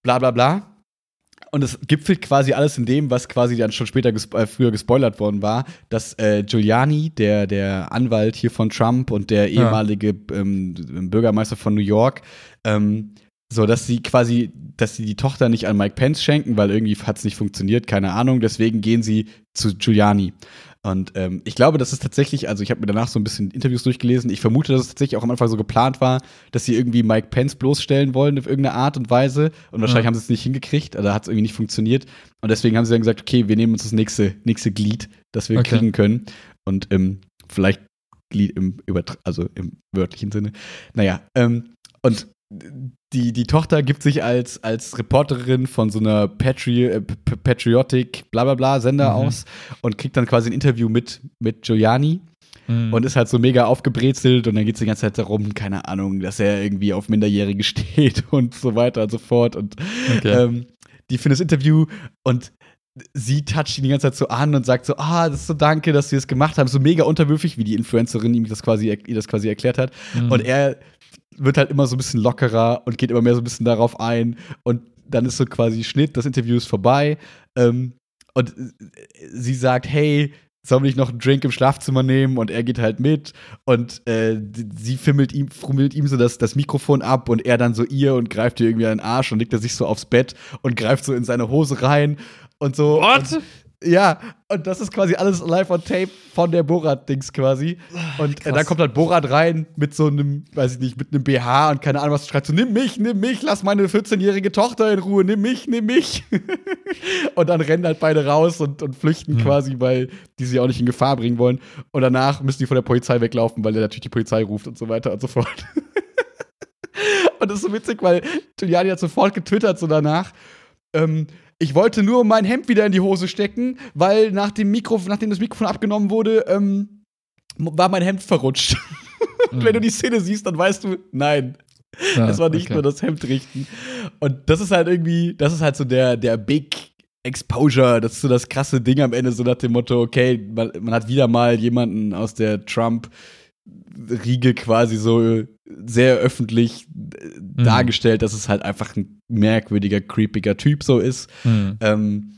Bla bla bla. Und es gipfelt quasi alles in dem, was quasi dann schon später gespo äh, früher gespoilert worden war, dass äh, Giuliani, der, der Anwalt hier von Trump und der Ja. ehemalige ähm, Bürgermeister von New York, ähm, so dass sie quasi, dass sie die Tochter nicht an Mike Pence schenken, weil irgendwie hat es nicht funktioniert, keine Ahnung. Deswegen gehen sie zu Giuliani. Und ähm, ich glaube, das ist tatsächlich, also ich habe mir danach so ein bisschen Interviews durchgelesen. Ich vermute, dass es tatsächlich auch am Anfang so geplant war, dass sie irgendwie Mike Pence bloßstellen wollen auf irgendeine Art und Weise. Und wahrscheinlich Ja. haben sie es nicht hingekriegt, oder hat es irgendwie nicht funktioniert. Und deswegen haben sie dann gesagt, okay, wir nehmen uns das nächste, nächste Glied, das wir Okay. kriegen können. Und ähm, vielleicht Glied im, also im wörtlichen Sinne. Naja, ähm, und die, die Tochter gibt sich als, als Reporterin von so einer Patri äh, Patriotic bla bla bla Sender Mhm. aus und kriegt dann quasi ein Interview mit, mit Giuliani Mhm. und ist halt so mega aufgebrezelt und dann geht es die ganze Zeit darum, keine Ahnung, dass er irgendwie auf Minderjährige steht und so weiter und so fort. Und okay. ähm, die führen das Interview und sie toucht ihn die ganze Zeit so an und sagt so, ah, das ist so danke, dass sie das gemacht haben. So mega unterwürfig, wie die Influencerin ihm das quasi, ihr das quasi erklärt hat. Mhm. Und er wird halt immer so ein bisschen lockerer und geht immer mehr so ein bisschen darauf ein. Und dann ist so quasi Schnitt, das Interview ist vorbei. Ähm, und sie sagt, hey, sollen wir nicht noch einen Drink im Schlafzimmer nehmen? Und er geht halt mit. Und äh, sie fimmelt ihm, frummelt ihm so das, das Mikrofon ab und er dann so ihr und greift ihr irgendwie an den Arsch und legt er sich so aufs Bett und greift so in seine Hose rein und so. What? Und, ja, und das ist quasi alles live on tape von der Borat-Dings quasi. Und äh, dann kommt halt Borat rein mit so einem, weiß ich nicht, mit einem BH und keine Ahnung was, schreit so, nimm mich, nimm mich, lass meine 14-jährige Tochter in Ruhe, nimm mich, nimm mich. und dann rennen halt beide raus und, und flüchten Mhm. quasi, weil die sie auch nicht in Gefahr bringen wollen. Und danach müssen die von der Polizei weglaufen, weil der natürlich die Polizei ruft und so weiter und so fort. und das ist so witzig, weil Giuliani hat sofort getwittert so danach, ähm, ich wollte nur mein Hemd wieder in die Hose stecken, weil nach dem Mikro, nachdem das Mikrofon abgenommen wurde, ähm, war mein Hemd verrutscht. Und wenn du die Szene siehst, dann weißt du, nein, Ja, es war nicht okay. nur das Hemd richten. Und das ist halt irgendwie, das ist halt so der, der Big Exposure, das ist so das krasse Ding am Ende, so nach dem Motto, okay, man, man hat wieder mal jemanden aus der Trump-Riege quasi so sehr öffentlich äh, dargestellt, dass es halt einfach ein merkwürdiger, creepiger Typ so ist. Mhm. Ähm,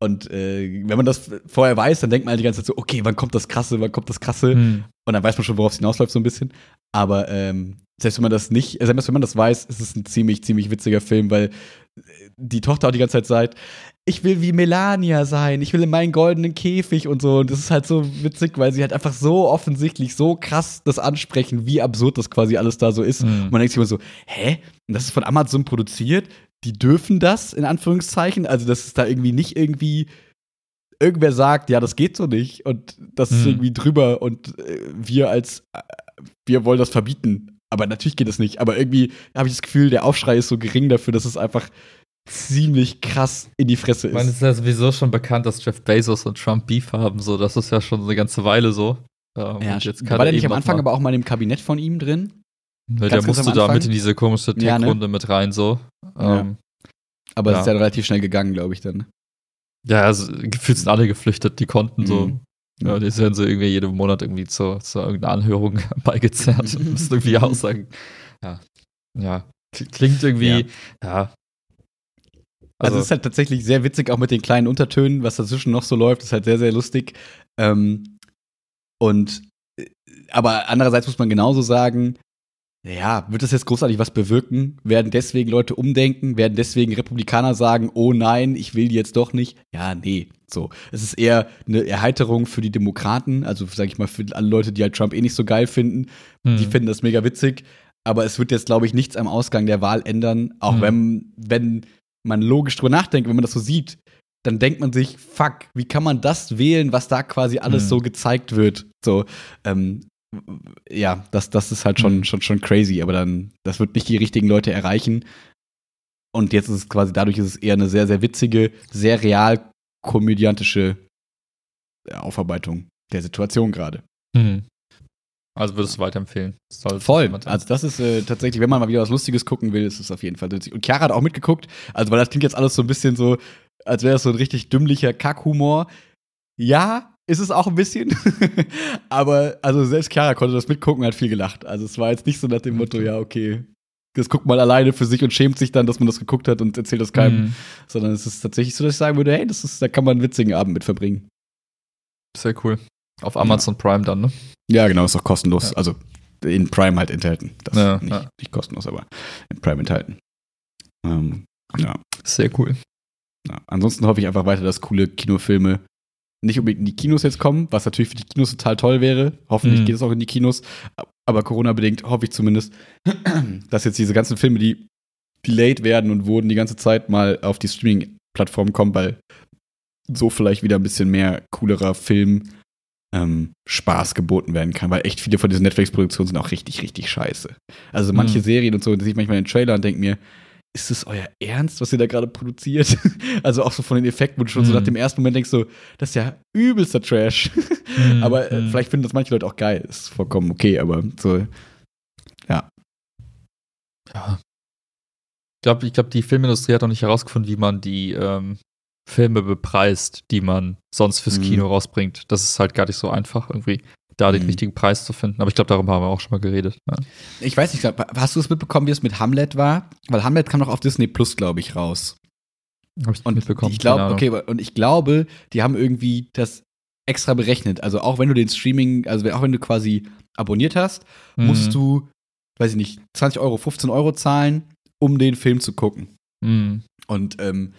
und äh, wenn man das vorher weiß, dann denkt man halt die ganze Zeit so, okay, wann kommt das Krasse, wann kommt das Krasse? Mhm. Und dann weiß man schon, worauf es hinausläuft, so ein bisschen. Aber ähm, selbst wenn man das nicht, äh, selbst wenn man das weiß, ist es ein ziemlich, ziemlich witziger Film, weil äh, die Tochter auch die ganze Zeit sagt, ich will wie Melania sein, ich will in meinen goldenen Käfig und so. Und das ist halt so witzig, weil sie halt einfach so offensichtlich, so krass das ansprechen, wie absurd das quasi alles da so ist. Mhm. Und man denkt sich immer so, hä? Und das ist von Amazon produziert? Die dürfen das, in Anführungszeichen? Also, das ist da irgendwie nicht irgendwie irgendwer sagt, ja, das geht so nicht und das ist Mhm. irgendwie drüber und äh, wir als äh, wir wollen das verbieten. Aber natürlich geht es nicht. Aber irgendwie habe ich das Gefühl, der Aufschrei ist so gering dafür, dass es einfach ziemlich krass in die Fresse Ich meine, es ist. ist ja sowieso schon bekannt, dass Jeff Bezos und Trump Beef haben. So, das ist ja schon eine ganze Weile so. Ähm, Ja, jetzt war der er nicht am Anfang mal- aber auch mal im Kabinett von ihm drin? Ne, der musste da mit in diese komische Ja, ne? Tech-Runde mit rein, so. Ja. Ähm, Aber es Ja. ist ja relativ schnell gegangen, glaube ich, dann. ja, also gefühlt sind alle geflüchtet, die konnten so. Mhm. Ja, die werden so irgendwie jeden Monat irgendwie zu, zu irgendeiner Anhörung beigezerrt und müssen irgendwie aussagen. Ja. Ja. Kl- Klingt irgendwie, ja. Also, es ist halt tatsächlich sehr witzig, auch mit den kleinen Untertönen, was dazwischen noch so läuft, ist halt sehr, sehr lustig. Ähm, und äh, aber andererseits muss man genauso sagen, ja, wird das jetzt großartig was bewirken? Werden deswegen Leute umdenken? Werden deswegen Republikaner sagen, oh nein, ich will die jetzt doch nicht? Ja, nee. So. Es ist eher eine Erheiterung für die Demokraten, also sag ich mal, für alle Leute, die halt Trump eh nicht so geil finden. hm. Die finden das mega witzig. Aber es wird jetzt, glaube ich, nichts am Ausgang der Wahl ändern, auch Mhm. wenn, wenn man logisch drüber nachdenkt, wenn man das so sieht. dann denkt man sich, fuck, wie kann man das wählen, was da quasi alles Mhm. so gezeigt wird? So, ähm, ja, das, das ist halt schon, Mhm. schon, schon crazy, aber dann, das wird nicht die richtigen Leute erreichen. Und jetzt ist es quasi, dadurch ist es eher eine sehr, sehr witzige, sehr real komödiantische Aufarbeitung der Situation gerade. Mhm. Also würdest du weiterempfehlen? Soll Voll. Also das ist äh, tatsächlich, wenn man mal wieder was Lustiges gucken will, ist es auf jeden Fall witzig. Und Chiara hat auch mitgeguckt, also weil das klingt jetzt alles so ein bisschen so, als wäre das so ein richtig dümmlicher Kackhumor. Ja, ist es auch ein bisschen. Aber also selbst Chiara konnte das mitgucken und hat viel gelacht. Also es war jetzt nicht so nach dem Motto, ja, okay, das guckt mal alleine für sich und schämt sich dann, dass man das geguckt hat und erzählt das keinem. Mhm. Sondern es ist tatsächlich so, dass ich sagen würde, hey, das ist, da kann man einen witzigen Abend mit verbringen. Sehr cool. Auf Amazon Prime dann, ne? Ja, genau, ist auch kostenlos. Ja. Also in Prime halt enthalten. Das Ja, nicht, ja. nicht kostenlos, aber in Prime enthalten. Ähm, ja, Sehr cool. ja. Ansonsten hoffe ich einfach weiter, dass coole Kinofilme nicht unbedingt in die Kinos jetzt kommen, was natürlich für die Kinos total toll wäre. Hoffentlich Mhm. geht es auch in die Kinos. Aber Corona-bedingt hoffe ich zumindest, dass jetzt diese ganzen Filme, die delayed werden und wurden die ganze Zeit mal auf die Streaming-Plattformen kommen, weil so vielleicht wieder ein bisschen mehr coolerer Film ähm, Spaß geboten werden kann, weil echt viele von diesen Netflix-Produktionen sind auch richtig, richtig scheiße. Also manche Mhm. Serien und so, da sehe ich manchmal den Trailer und denke mir, ist das euer Ernst, was ihr da gerade produziert? also auch so von den Effekten, wo du schon so Mhm. nach dem ersten Moment denkst, so, das ist ja übelster Trash. Mhm. aber äh, Mhm. vielleicht finden das manche Leute auch geil. Ist vollkommen okay, aber so, Ja. Ich glaube, ich glaub, die Filmindustrie hat noch nicht herausgefunden, wie man die ähm, Filme bepreist, die man sonst fürs Mhm. Kino rausbringt. Das ist halt gar nicht so einfach, irgendwie da den Mhm. richtigen Preis zu finden. Aber ich glaube, darüber haben wir auch schon mal geredet. Ja. ich weiß nicht, hast du es mitbekommen, wie es mit Hamlet war? Weil Hamlet kam doch auf Disney Plus, glaube ich, raus. Habe ich Und mitbekommen. ich glaube, okay, und ich glaube, die haben irgendwie das extra berechnet. Also auch wenn du den Streaming, also auch wenn du quasi abonniert hast, musst Mhm. du, weiß ich nicht, 20 Euro, 15 Euro zahlen, um den Film zu gucken. Mhm. Und ähm,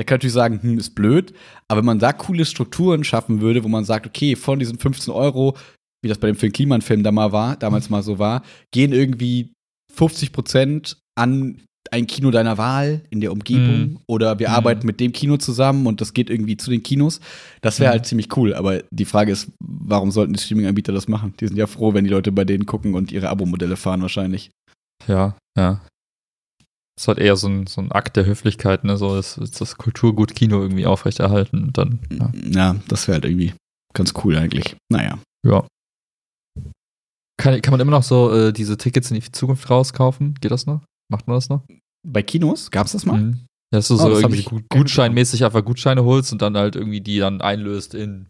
da kann ich natürlich sagen, hm, ist blöd, aber wenn man da coole Strukturen schaffen würde, wo man sagt, okay, von diesen 15 Euro, wie das bei dem Film Kliman-Film da mal war, damals mal so war, gehen irgendwie 50 Prozent an ein Kino deiner Wahl in der Umgebung Mhm. oder wir Mhm. arbeiten mit dem Kino zusammen und das geht irgendwie zu den Kinos. Das wäre Mhm. halt ziemlich cool, aber die Frage ist, warum sollten die Streaming-Anbieter das machen? Die sind ja froh, wenn die Leute bei denen gucken und ihre Abo-Modelle fahren wahrscheinlich. Ja, ja. Das ist halt eher so ein, so ein Akt der Höflichkeit, ne? So das, das Kulturgut Kino irgendwie aufrechterhalten und dann, ja. Ja, das wäre halt irgendwie ganz cool eigentlich. Naja. ja. Kann, kann man immer noch so äh, diese Tickets in die Zukunft rauskaufen? Geht das noch? Macht man das noch? Bei Kinos gab's das mal? Mhm. Ja, dass du Oh, so das irgendwie gut, gutscheinmäßig einfach Gutscheine holst und dann halt irgendwie die dann einlöst in.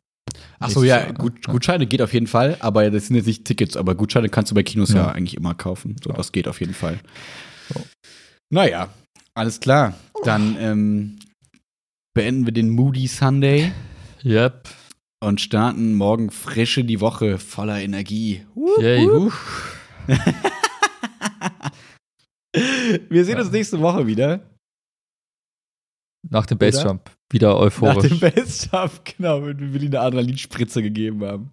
Ach so, nächstes ja? Gut. Gutscheine geht auf jeden Fall, aber das sind jetzt nicht Tickets, aber Gutscheine kannst du bei Kinos ja, Ja. eigentlich immer kaufen. So, Ja. das geht auf jeden Fall. So. Naja, alles klar. Dann ähm, beenden wir den Moody Sunday Yep. und starten morgen frische die Woche voller Energie. Yay. Wir sehen uns nächste Woche wieder. Nach dem? Bassjump. Wieder Nach euphorisch. dem Bestjump, genau, wenn wir eine Adrenalinspritze gegeben haben.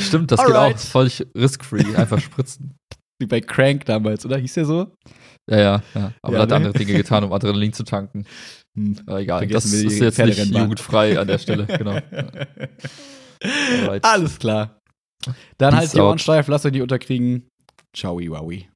Stimmt, das Alright. geht auch voll risk-free. Einfach spritzen. Wie bei Crank damals, oder? Hieß der so? Ja, ja, ja. Aber Ja, er hat ne? andere Dinge getan, um Adrenalin zu tanken. Hm. Aber egal. Vergessen das ist jetzt nicht jugendfrei an der Stelle. Genau. Alright. Alles klar. Dann Peace halt die Ohren steif, lasst euch nicht unterkriegen. Ciao, wowie.